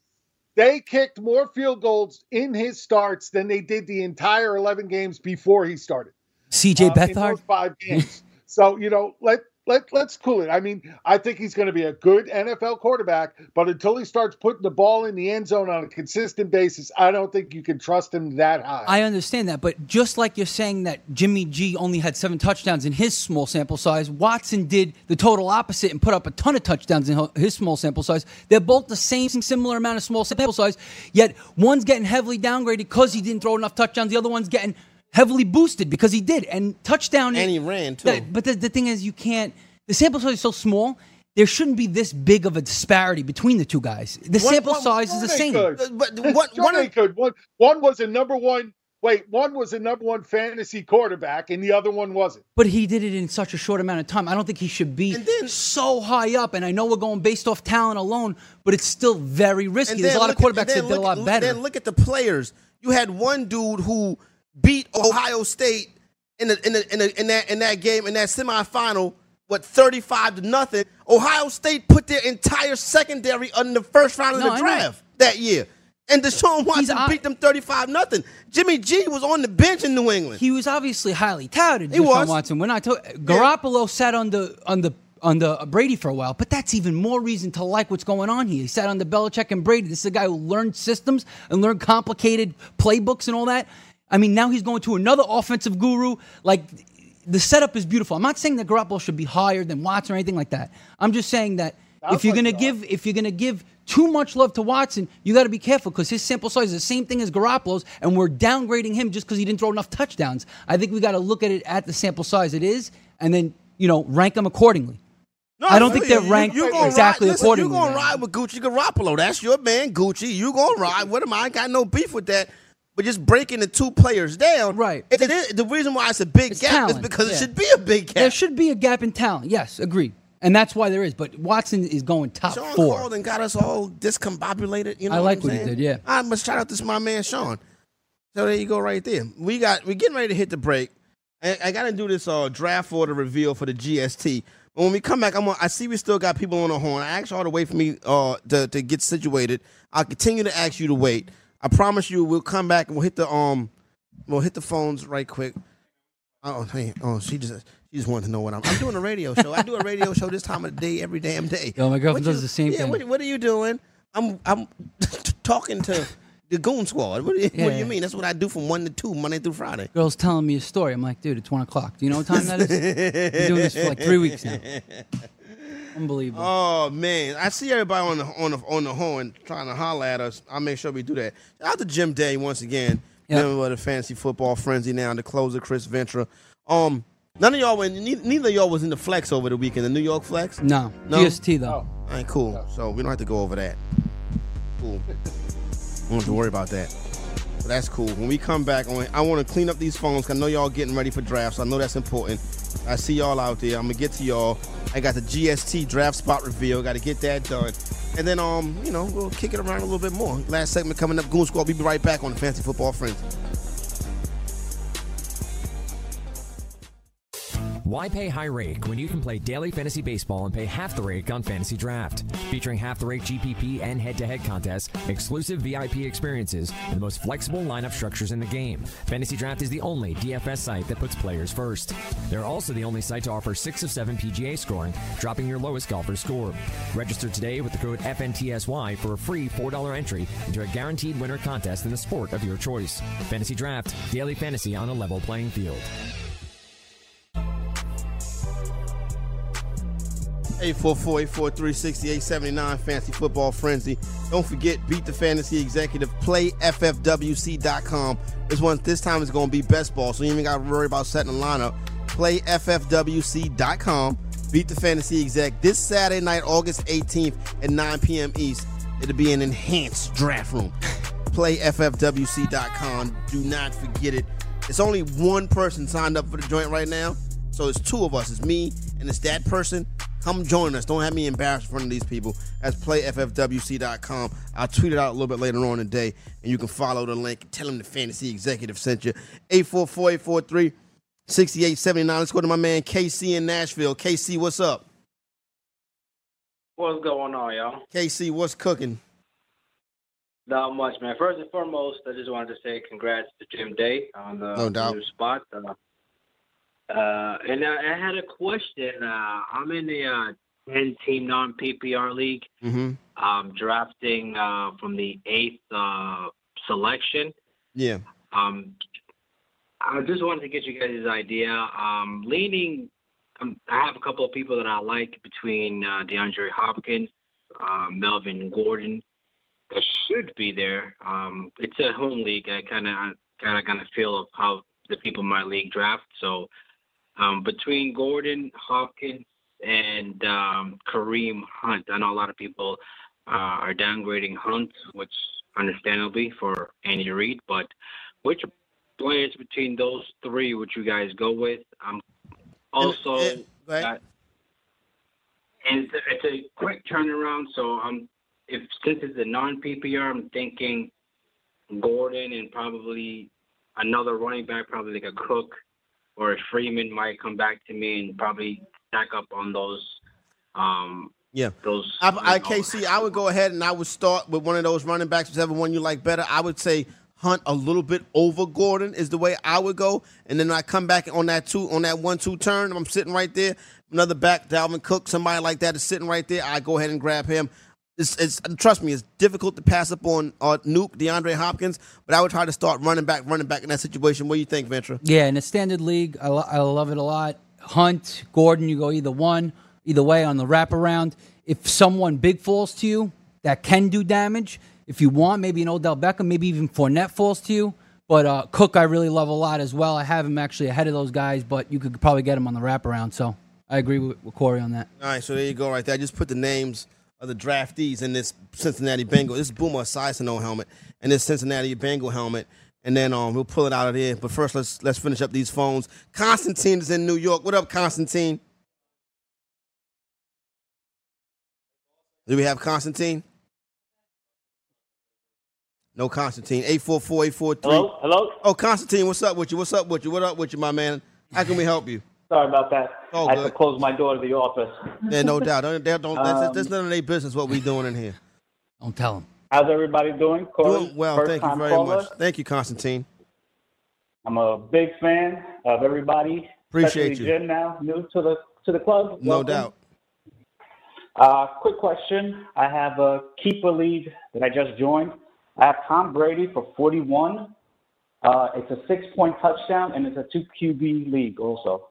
They kicked more field goals in his starts than they did the entire 11 games before he started CJ uh, in Beathard. those five games. so you know, let let let's cool it. I mean, I think he's going to be a good NFL quarterback, but until he starts putting the ball in the end zone on a consistent basis, I don't think you can trust him that high. I understand that, but just like you're saying that Jimmy G only had seven touchdowns in his small sample size, Watson did the total opposite and put up a ton of touchdowns in his small sample size. They're both the same similar amount of small sample size, yet one's getting heavily downgraded because he didn't throw enough touchdowns. The other one's getting heavily boosted because he did. And touchdown. And he ran, too. That- but the, the thing is, you can't. The sample size is so small. There shouldn't be this big of a disparity between the two guys. The One- sample one- size is the Sure they same. could. Uh, but one, Sure one they of, could. One one was a number one. Wait, one was a number one fantasy quarterback, and the other one wasn't. But he did it in such a short amount of time. I don't think he should be And then- so high up. And I know we're going based off talent alone, but it's still very risky. There's a lot of look at- quarterbacks that then did a lot better. Then look at the players. You had one dude who beat Ohio State in the, in the, in, the, in that in that game in that semifinal. What thirty five to nothing? Ohio State put their entire secondary on the first round of No, the draft that year, and Deshaun Watson I- beat them thirty five nothing. Jimmy G was on the bench in New England. he was obviously highly touted. He Deshaun was. Watson. When I told Garoppolo sat on the on the on the Brady for a while, but that's even more reason to like what's going on here. He sat on the Belichick and Brady. This is a guy who learned systems and learned complicated playbooks and all that. I mean, now he's going to another offensive guru. Like the setup is beautiful. I'm not saying that Garoppolo should be higher than Watson or anything like that. I'm just saying that if you're like gonna you give if you're gonna give too much love to Watson, you got to be careful because his sample size is the same thing as Garoppolo's, and we're downgrading him just because he didn't throw enough touchdowns. I think we got to look at it at the sample size it is, and then you know rank them accordingly. No, I don't think they're ranked you gonna exactly ride, listen, accordingly, You're gonna ride with Gucci Garoppolo? That's your man, Gucci. You're gonna ride with him? I ain't got no beef with that. But just breaking the two players down, Right. It, it is, the reason why it's a big It's gap talent, is because yeah. it should be a big gap. There should be a gap in talent. Yes, agreed, and that's why there is. But Watson is going top Sean four. called and got us all discombobulated. You know, I like what, what he did, yeah. I must shout out to my man Sean. So there you go, right there. We got we're getting ready to hit the break. I, I got to do this uh, draft order reveal for the GST. But when we come back, I'm gonna, I see we still got people on the horn. I asked y'all to wait for me uh, to to get situated. I'll continue to ask you to wait. I promise you, we'll come back and we'll hit the um, we'll hit the phones right quick. Oh, hey, oh, she just she just wanted to know what I'm. I'm doing a radio show. I do a radio show this time of the day every damn day. Yo, my girlfriend What does the same yeah, thing. What, what are you doing? I'm I'm talking to the Goon Squad. What do, you, what do you mean? That's what I do from one to two, Monday through Friday. Girl's telling me a story. I'm like, dude, it's one o'clock. Do you know what time that is? Been doing this for like three weeks now. Unbelievable. Oh man, I see everybody on the on the on the horn trying to holler at us. I'll make sure we do that. Shout out to Jim Day once again. Yeah. Member of the Fantasy Football Frenzy now, the closer Chris Ventura. Um, none of y'all went. Neither, neither of y'all was in the flex over the weekend. The New York flex. no. No? GST though. Oh. All right, cool. So we don't have to go over that. Cool. We don't have to worry about that. That's cool. When we come back, I want- to clean up these phones. I know y'all getting ready for drafts. I know that's important. I see y'all out there. I'm gonna get to y'all. I got the GST draft spot reveal. Got to get that done, and then um, you know, we'll kick it around a little bit more. Last segment coming up. Goon Squad. We'll be right back on the Fantasy Football Frenzy. Why pay high rake when you can play daily fantasy baseball and pay half the rake on Fantasy Draft? Featuring half the rake GPP and head to head contests, exclusive VIP experiences, and the most flexible lineup structures in the game. Fantasy Draft is the only DFS site that puts players first. They're also the only site to offer 6 of 7 PGA scoring, dropping your lowest golfer score. Register today with the code FNTSY for a free $4 entry into a guaranteed winner contest in the sport of your choice. Fantasy Draft, daily fantasy on a level playing field. 844-843-6879 Fantasy Football Frenzy. Don't forget, beat the fantasy executive. Play FFWC.com. This one, this time is going to be best ball, so you ain't got to worry about setting a lineup. Play FFWC.com. Beat the fantasy exec this Saturday night, August 18th at 9 p.m. East. It'll be an enhanced draft room. Play FFWC.com. Do not forget it. It's only one person signed up for the joint right now. So it's two of us. It's me and it's that person. Come join us. Don't have me embarrassed in front of these people. That's playffwc.com. I'll tweet it out a little bit later on today, and you can follow the link. And tell them the fantasy executive sent you. 844-843-6879. Let's go to my man KC in Nashville. KC, what's up? What's going on, y'all? KC, what's cooking? Not much, man. First and foremost, I just wanted to say congrats to Jim Day on the No new spot. Uh, uh, and I, I had a question. Uh, I'm in the uh, 10 team non PPR league, Mm-hmm. um, drafting uh, from the eighth uh, selection. Yeah. Um, I just wanted to get you guys' idea. Um, leaning, um, I have a couple of people that I like between uh, DeAndre Hopkins, uh, Melvin Gordon, that should be there. Um, it's a home league. I kind of kind of kind of feel of how the people in my league draft. So um, between Gordon, Hopkins, and um, Kareem Hunt, I know a lot of people uh, are downgrading Hunt, which understandably for Andy Reid. But which players between those three would you guys go with? Um, also, And- go ahead. uh, and it's a, it's a quick turnaround. So um, if since it's a non PPR, I'm thinking Gordon and probably another running back, probably like a Cook or Freeman might come back to me and probably stack up on those. Um, Yeah. those. I, I, you know, KC, I would go ahead and I would start with one of those running backs, whichever one you like better. I would say Hunt a little bit over Gordon is the way I would go, and then I come back on that two on that one two turn. I'm sitting right there. Another back, Dalvin Cook, somebody like that is sitting right there. I go ahead and grab him. It's, it's trust me, it's difficult to pass up on uh, Nuk, DeAndre Hopkins, but I would try to start running back, running back in that situation. What do you think, Ventura? Yeah, in a standard league, I, lo- I love it a lot. Hunt, Gordon, you go either one, either way on the wraparound. If someone big falls to you that can do damage, if you want, maybe an Odell Beckham, maybe even Fournette falls to you. But uh, Cook, I really love a lot as well. I have him actually ahead of those guys, but you could probably get him on the wraparound. So I agree with, with Corey on that. All right, so there you go, right there. I just put the names of the draftees in this Cincinnati Bengal. This is Boomer Esiason helmet and this Cincinnati Bengal helmet, and then um we'll pull it out of there. But first, let's let's finish up these phones. Constantine is in New York. What up, Constantine? Do we have Constantine? No Constantine. 844-843. Hello? Hello? Oh, Constantine, what's up with you? What's up with you? What up with you, my man? How can we help you? Sorry about that. Oh, I had to close my door to the office. Yeah, no doubt. Don't, don't, don't, that's, Um, that's none of their business what we're doing in here. Don't tell them. How's everybody doing? Corey, Doing well, thank you very caller? much. Thank you, Constantine. I'm a big fan of everybody. Appreciate especially you. Jim now, new to the to the club. No doubt. Uh, quick question. I have a keeper league that I just joined. I have Tom Brady for 41. Uh, it's a six-point touchdown, and it's a two QB league also.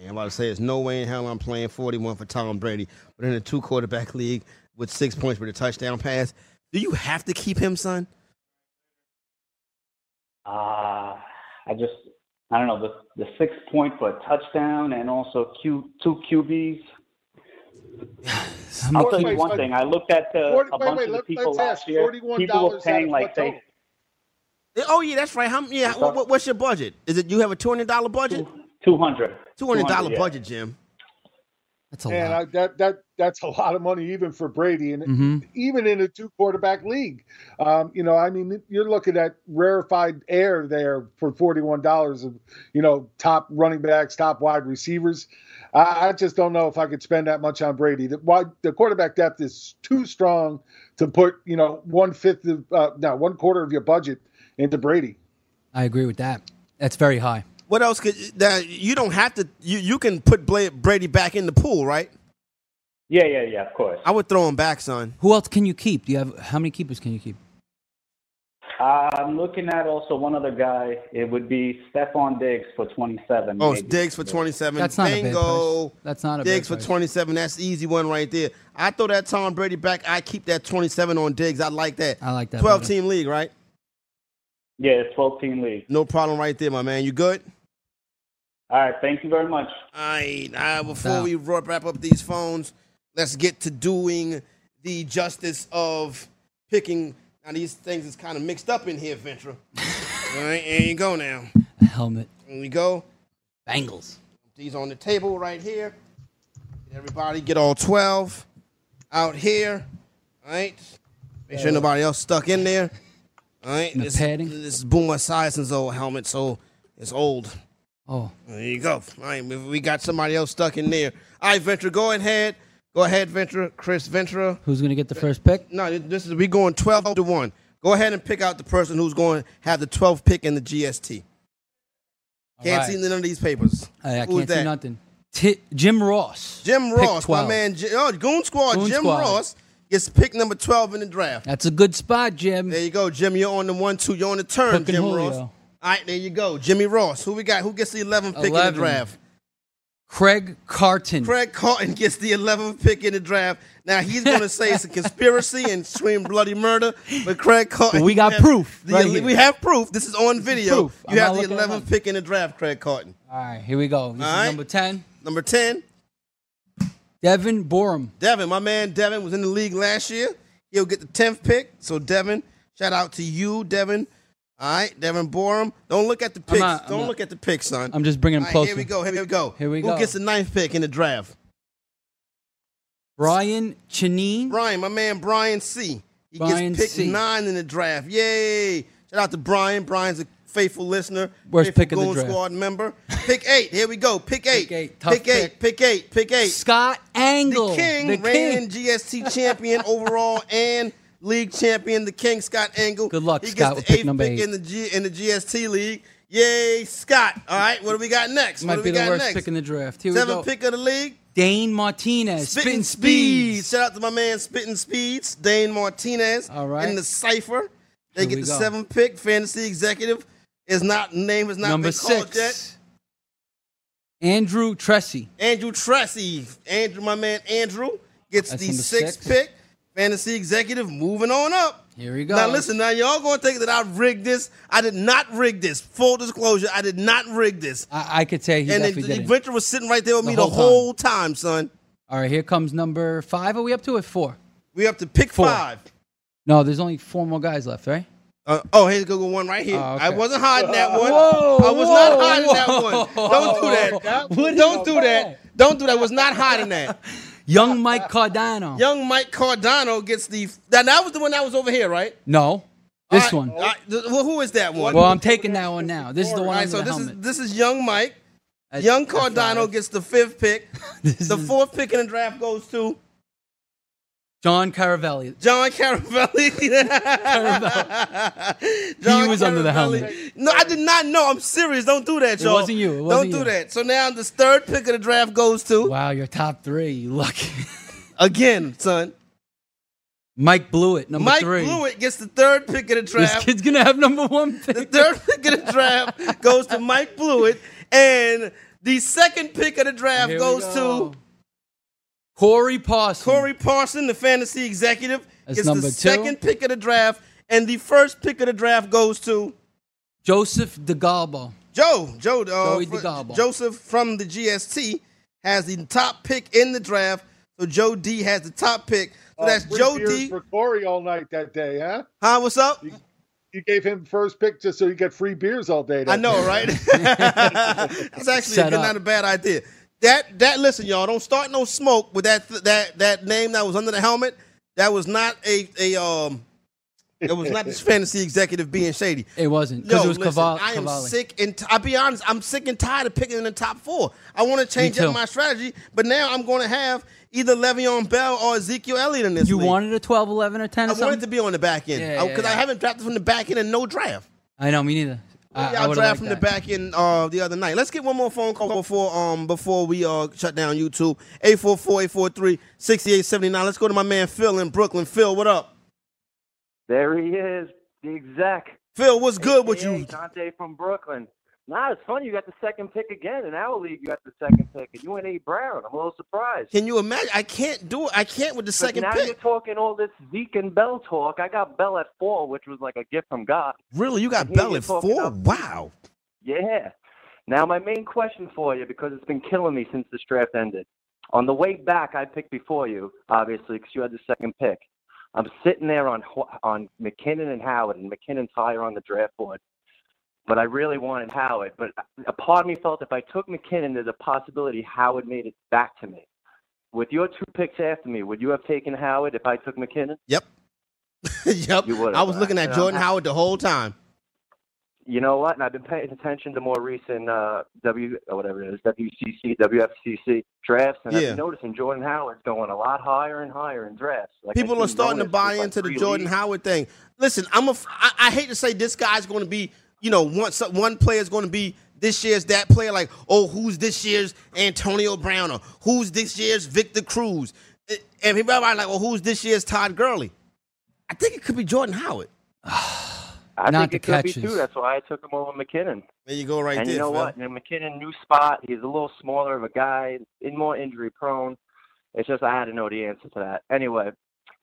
Man, I'm about to say there's no way in hell I'm playing 41 for Tom Brady, but in a two quarterback league with six points for the touchdown pass, do you have to keep him, son? Uh, I just, I don't know, the, the six point for a touchdown and also Q, two QBs. I'll tell you one thing. I looked at the, Forty- a bunch wait, of the people let's last ask, year. People were $41 paying like they Oh yeah, that's right. How, yeah, what, what- what's your budget? Is it you have a two hundred dollar budget? two hundred. Two hundred dollar yeah. budget, Jim. That's and I, that that that's a lot of money even for Brady, and Mhm. even in a two quarterback league. Um, you know, I mean, you're looking at rarefied air there for forty one dollars of you know top running backs, top wide receivers. I, I just don't know if I could spend that much on Brady. The wide the quarterback depth is too strong to put you know one fifth of uh, no one quarter of your budget into Brady. I agree with that. That's very high. What else could that you don't have to you, you can put Brady back in the pool, right? Yeah, yeah, yeah, of course. I would throw him back, son. Who else can you keep? Do you have how many keepers can you keep? Uh, I'm looking at also one other guy. It would be Stefon Diggs for 27. Oh, maybe. Diggs for twenty seven. That's not a bad price. That's not a Diggs bad for twenty seven. That's the easy one right there. I throw that Tom Brady back. I keep that twenty seven on Diggs. I like that. I like that. Twelve better. team league, right? Yeah, it's 12 team league. No problem right there, my man. You good? All right, thank you very much. All right. Uh, before Now- we wrap wrap up these phones, let's get to doing the justice of picking. Now these things is kind of mixed up in here, Ventura. All right, here you go now. A Helmet. Here we go. Bangles. These on the table right here. Everybody get all 12 out here. All right. Make sure nobody else stuck in there. All right. And the this, padding? This is Boomer Esiason's old helmet, so it's old. Oh. There you go. All right. We got somebody else stuck in there. All right, Ventura, go ahead. Go ahead, Ventura. Chris Ventura. Who's gonna get the first pick? No, this is we going 12 to 1. Go ahead and pick out the person who's going to have the 12th pick in the GST. Can't right. see none of these papers. I, can't see that? nothing. Ti Jim Ross. Jim Ross, my man. Oh, Goon Squad. Goon Jim Squad. Ross gets pick number 12 in the draft. That's a good spot, Jim. There you go, Jim. You're on the one, two. You're on the turn, Hook and Jim Julio. Ross. All right, there you go. Jimmy Ross. Who we got? Who gets the 11th pick in the draft? Craig Carton. Craig Carton gets the 11th pick in the draft. Now he's going to say it's a conspiracy and scream bloody murder, but Craig Carton. But we got proof the- right we have proof. This is on video. proof. You I'm have the looking at 11th pick in the draft, Craig Carton. All right, here we go. This All is right. number 10. Number 10. Devin Borum. Devin, my man Devin was in the league last year. He'll get the 10th pick. So, Devin, shout out to you, Devin. All right, Devin Borum. Don't look at the picks. not- Don't not- look at the picks, son. I'm just bringing right, closer. Here we go. Here we go. Here we Who go. gets the ninth pick in the draft? Brian Chineen. Brian, my man Brian C. He Brian gets picked C. nine in the draft. Yay! Shout out to Brian. Brian's a faithful listener. Worst faithful pick of the draft. Squad member. Pick eight. Here we go. Pick eight. Pick eight. Tough Pick eight. Pick eight. Pick eight. Scott Angle. The King, The reigning King. GST champion overall and league champion, the King Scott Angle. Good luck, he Scott, gets the eighth number pick eight. in the G in the GST league. Yay, Scott! All right, what do we got next? Might what do be we the got worst next? pick in the draft. Here Seventh we go. pick of the league. Dane Martinez. Spitting Spitting Speeds. Speeds. Shout out to my man Spitting Speeds, Dane Martinez. All right. In the cipher. They Here get the go. seventh pick. Fantasy executive is not name has not Number been called yet. six. Andrew Tressie. Andrew Tressie. Andrew, my man Andrew, gets That's the sixth six. pick. Fantasy executive moving on up. Here we go. Now listen, now y'all gonna take that I rigged this. I did not rig this. Full disclosure, I did not rig this. I, I could say he and the, definitely the. Ventura was sitting right there with The me the whole whole time, son. All right, here comes number five. Are we up to it? Four. We up to pick Four. five. No, there's only four more guys left, right? Uh, oh, here's go one right here. Oh, okay. I wasn't hiding that one. Whoa, I was not whoa, hiding that one. Don't do that. Don't do that? that. Don't do that. I was not hiding that. Young Mike Cardano. Young Mike Cardano gets the. That, that was the one that was over here, right? No, this one. well, who is that one? Well, I'm taking that one now. This is the one right, so the this helmet. is this is young Mike. Young Cardano gets the fifth pick. The fourth pick in the draft goes to John Caravelli. John Caravelli. He was under the helmet. No, I did not know. I'm serious. Don't do that, It y'all. wasn't you. It wasn't Don't you. do that. So now the third pick of the draft goes to Wow, your top three. You lucky. again, son. Mike Blewett, number Mike three. Blewett gets the third pick of the draft. This kid's gonna have number one The third pick of the draft goes to Mike Blewett, and the second pick of the draft Here goes go. to Corey Parson. Corey Parson, the fantasy executive. That's gets number the two. second pick of the draft, and the first pick of the draft goes to Joseph DeGalbo. Joe. Joe. Uh, Joey fr- DeGalbo. Joseph from the GST has the top pick in the draft. So Joe D has the top pick. So Uh, that's free Joe D. for Corey all night that day, huh? Huh? What's up? You gave him first pick just so you get free beers all day. I know, day. right? That's actually Set a, up. not a bad idea. That that listen, y'all, don't start no smoke with that that that name that was under the helmet. That was not a a um. It was not this fantasy executive being shady. It wasn't because Yo, it was listen, Cavalli. I am sick and t- I'll be honest, I'm sick and tired of picking in the top four. I want to change up my strategy, but now I'm going to have either Le'Veon Bell or Ezekiel Elliott in this. You league. wanted a 12, 11, or 10 or I something? wanted to be on the back end Yeah, because yeah, I haven't drafted from the back end in no draft. I know, me neither. I, Yeah, I I would've draft from the back end uh, the other night. Let's get one more phone call before um before we uh shut down YouTube. 844-843-6879. Let's go to my man Phil in Brooklyn. Phil, what up? There he is, the exec. Phil, what's good with you? Dante from Brooklyn. Nah, it's funny. You got the second pick again in our league. You got the second pick, and you and A Brown. I'm a little surprised. Can you imagine? I can't do it. I can't with the But second now pick. you're talking all this Zeke and Bell talk. I got Bell at four, which was like a gift from God. Really? You got And Bell at four? Wow. Yeah. Now my main question for you, because it's been killing me since this draft ended. On the way back, I picked before you, obviously, because you had the second pick. I'm sitting there on on McKinnon and Howard, and McKinnon's higher on the draft board. But I really wanted Howard. But a part of me felt if I took McKinnon, there's a possibility Howard made it back to me. With your two picks after me, would you have taken Howard if I took McKinnon? Yep. yep. You would've, I was looking at Jordan Howard the whole time. You know what? And I've been paying attention to more recent uh, W or whatever it is, WCC, WFCC drafts, and I've been noticing Jordan Howard's going a lot higher and higher in drafts. Like, People are starting to buy with, like, into the Jordan leagues. Howard thing. Listen, I'm a. I, I hate to say this guy's going to be. You know, one one player is going to be this year's that player. Like, oh, who's this year's Antonio Brown or who's this year's Victor Cruz? Eh, And people are like, well, who's this year's Todd Gurley? I think it could be Jordan Howard. I Not think the it could be catches. too. That's why I took him over McKinnon. There you go, right and there. you know Phil. what? And McKinnon, new spot. He's a little smaller of a guy, in more injury prone. It's just I had to know the answer to that. Anyway,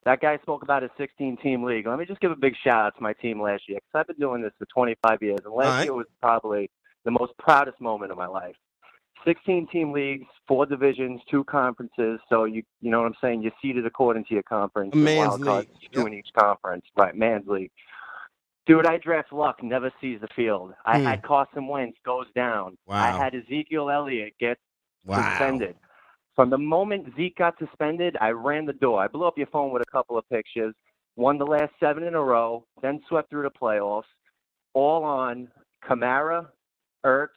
that guy spoke about his 16-team league. Let me just give a big shout out to my team last year because I've been doing this for 25 years, and last right. year was probably the most proudest moment of my life. 16-team leagues, four divisions, two conferences. So you you know what I'm saying. You're seated according to your conference. Man's wild cards, league. two in each conference. Right, man's league. Dude, I draft Luck, never sees the field. I had Carson Wentz goes down. Wow. I had Ezekiel Elliott get Wow. suspended. From the moment Zeke got suspended, I ran the door. I blew up your phone with a couple of pictures, won the last seven in a row, then swept through the playoffs, all on Kamara, Ertz,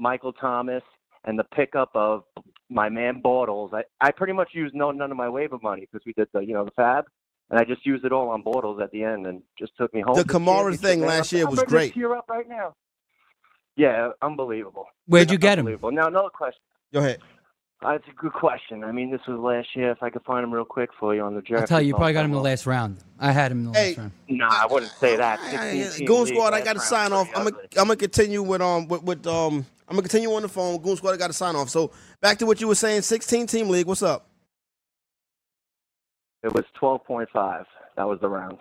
Michael Thomas, and the pickup of my man Bortles. I, I pretty much used no none of my waiver money because we did the you know the FAAB, and I just used it all on Bortles at the end and just took me home. The Kamara championship, thing last year was ready to great. Tear up right now. Yeah, unbelievable. Where'd you get him? Unbelievable. Now another question. Go ahead. Uh, it's a good question. I mean, this was last year. If I could find him real quick for you on the draft. I'll tell you, you probably got him in the last round. I had him in the Hey, last round. Nah, I wouldn't say that. I- 16 I- team Goon Squad, I got to sign off. I'm gonna. I'm gonna continue with um with, with um I'm gonna continue on the phone. Goon Squad, I got to sign off. So back to what you were saying. 16 team league. What's up? It was 12.5. That was the round.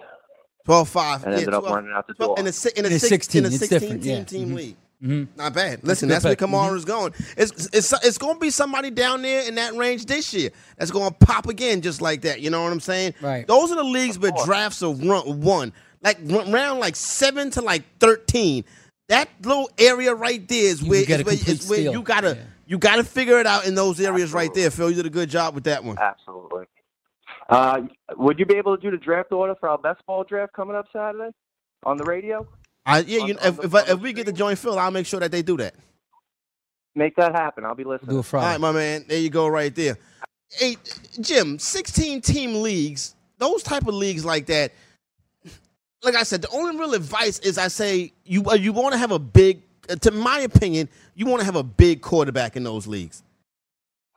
12 5. And ended up running out the door. In a, in a, In a six- 16, in a it's 16 different, team yeah. team Mhm. league. Mhm. Not bad. Listen, good that's where pick. Kamara's going. It's it's it's going to be somebody down there in that range this year that's going to pop again just like that. You know what I'm saying? Right. Those are the leagues where drafts are run, won. Like round like seven to like thirteen. That little area right there is You where, can get is a where, complete is where steal. you gotta Yeah. you gotta figure it out in those areas right there. Phil, you did a good job with that one. Absolutely. Uh, would you be able to do the draft order for our best ball draft coming up Saturday on the radio? I, yeah, you, On- on if the- if, I, if we get to join Phil, I'll make sure that they do that. Make that happen. I'll be We'll listening. do a All Friday. right, my man. There you go, right there. Hey, Jim, 16 team leagues, those type of leagues like that. Like I said, the only real advice is I say you uh, you want to have a big. uh, To my opinion, you want to have a big quarterback in those leagues.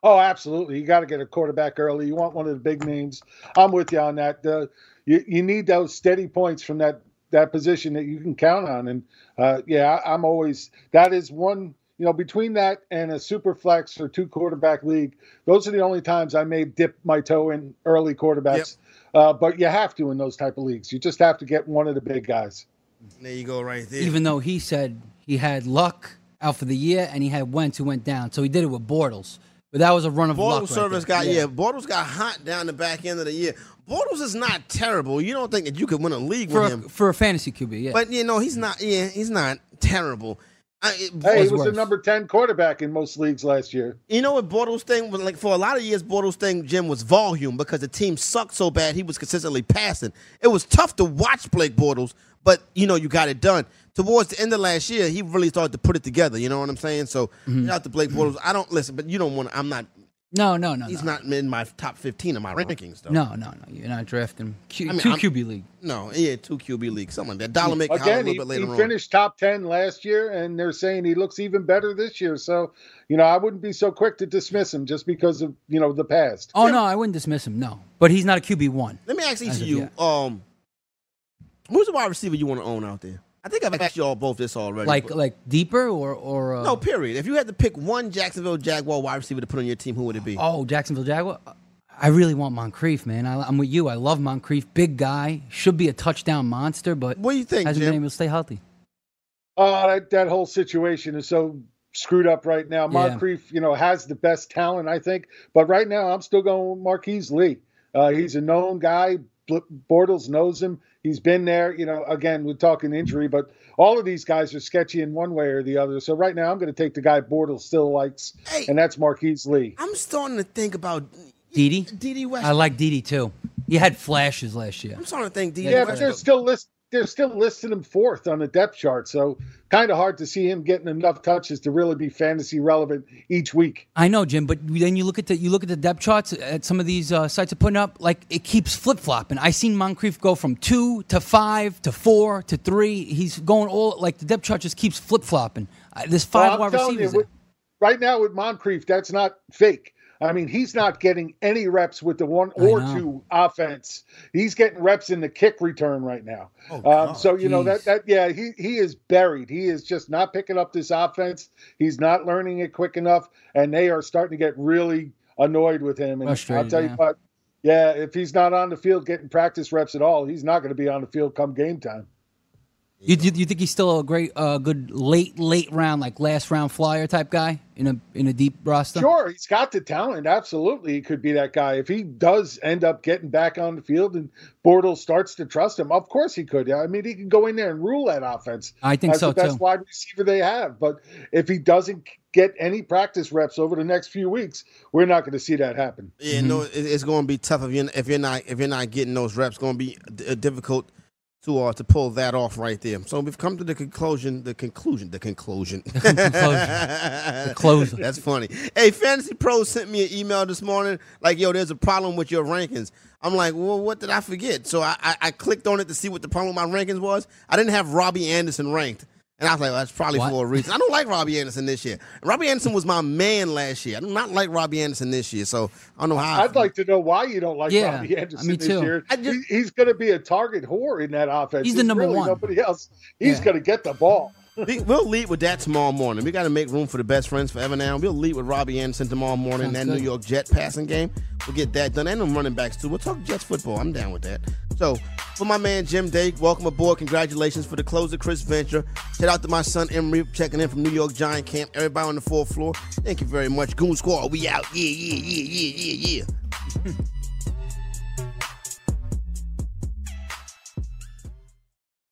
Oh, absolutely. You got to get a quarterback early. You want one of the big names. I'm with you on that. Uh, you you need those steady points from that that position that you can count on. And uh, yeah, I, I'm always that is one. You know, between that and a super flex or two quarterback league, those are the only times I may dip my toe in early quarterbacks. Uh, but you have to in those type of leagues. You just have to get one of the big guys. There you go, right there. Even though he said he had luck out for the year and he had Wentz who went down, so he did it with Bortles. But that was a run of luck. Bortles right service there. got yeah. Bortles got hot down the back end of the year. Bortles is not terrible. You don't think that you could win a league for with a, him, for a fantasy QB. Yeah, but you know he's not. Yeah, he's not terrible. I, it, Hey, he Bortles- was the number 10 quarterback in most leagues last year. You know what Bortles' thing was like for a lot of years. Bortles' thing, Jim, was volume because the team sucked so bad he was consistently passing. It was tough to watch Blake Bortles, but you know you got it done. Towards the end of last year, he really started to put it together. You know what I'm saying? So Mm-hmm. shout out to Blake Bortles. I don't listen, but you don't want. to I'm not. No, no, no, He's no. not in my top 15 of my rankings, though. No, no, no. You're not drafting Q, I mean, two I'm- QB league. No, yeah, two QB league, something like that. Dollar make a Again, little he, bit later he on. finished top 10 last year, and they're saying he looks even better this year. So, you know, I wouldn't be so quick to dismiss him just because of, you know, the past. Oh no, I wouldn't dismiss him. No, but he's not a QB one. Let me ask each of of you. yet. Um, who's the wide receiver you want to own out there? I think I've asked you all both this already. Like but- like deeper or or uh, no, period. If you had to pick one Jacksonville Jaguar wide receiver to put on your team, who would it be? Oh, Jacksonville Jaguar. I really want Moncrief, man. I, I'm with you. I love Moncrief. Big guy, should be a touchdown monster, but what do you think, hasn't Jim? been able to stay healthy. Oh, that, that whole situation is so screwed up right now. Yeah. Moncrief, you know, has the best talent, I think. But right now, I'm still going with Marquise Lee. Uh, he's a known guy. Bl- Bortles knows him. He's been there. You know, again, we're talking injury, but all of these guys are sketchy in one way or the other. So right now, I'm going to take the guy Bortles still likes, and that's Marquise Lee. I'm starting to think about Didi. Didi West. I like Didi too. He had flashes last year. I'm starting to think Didi Yeah, but West. they're still list they're still listing him fourth on the depth chart. So kind of hard to see him getting enough touches to really be fantasy relevant each week. I know, Jim, but then you look at the you look at the depth charts at some of these uh, sites are putting up. Like it keeps flip flopping. I seen Moncrief go from two to five to four to three. He's going all like the depth chart just keeps flip flopping. Uh, there's five Well, wide telling you, receivers. with- right now with Moncrief, that's not fake. I mean, he's not getting any reps with the one or two offense. He's getting reps in the kick return right now. Oh, um, so you know that that yeah, he he is buried. He is just not picking up this offense. He's not learning it quick enough, and they are starting to get really annoyed with him. And I'll tell you yeah. what, yeah, if he's not on the field getting practice reps at all, he's not going to be on the field come game time. You, you, you think he's still a great, uh, good late late round like last round flyer type guy in a in a deep roster? Sure, he's got the talent. Absolutely, he could be that guy. If he does end up getting back on the field and Bortles starts to trust him, of course he could. Yeah, I mean, he can go in there and rule that offense. I think as so, the best too. wide receiver they have. But if he doesn't get any practice reps over the next few weeks, we're not going to see that happen. Yeah, no, it's going to be tough if you're if you're not if you're not getting those reps. Going to be d- uh, difficult to uh, to pull that off right there. So we've come to the conclusion. The conclusion. The conclusion. The conclusion. That's funny. Hey, Fantasy Pro sent me an email this morning. Like, yo, there's a problem with your rankings. I'm like, well, what did I forget? So I, I, I clicked on it to see what the problem with my rankings was. I didn't have Robbie Anderson ranked. And I was like, well, that's probably What? for a reason. I don't like Robbie Anderson this year. Robbie Anderson was my man last year. I do not like Robbie Anderson this year. So I don't know how. I I'd like to know why you don't like Yeah, Robbie Anderson me this year. I just- he's going to be a target whore in that offense. He's the There's number really one. Nobody else. He's Yeah. going to get the ball. We- We'll lead with that tomorrow morning. We got to make room for the best friends forever now. We'll lead with Robbie Anderson tomorrow morning. Sounds that good. New York Jet passing game. We'll get that done. And them running backs, too. We'll talk Jets football. I'm down with that. So, for my man Jim Day, welcome aboard. Congratulations for the closer, Chris Ventura. Shout out to my son Emery checking in from New York Giant Camp. Everybody on the fourth floor. Thank you very much. Goon Squad, we out. Yeah, yeah, yeah, yeah, yeah, yeah.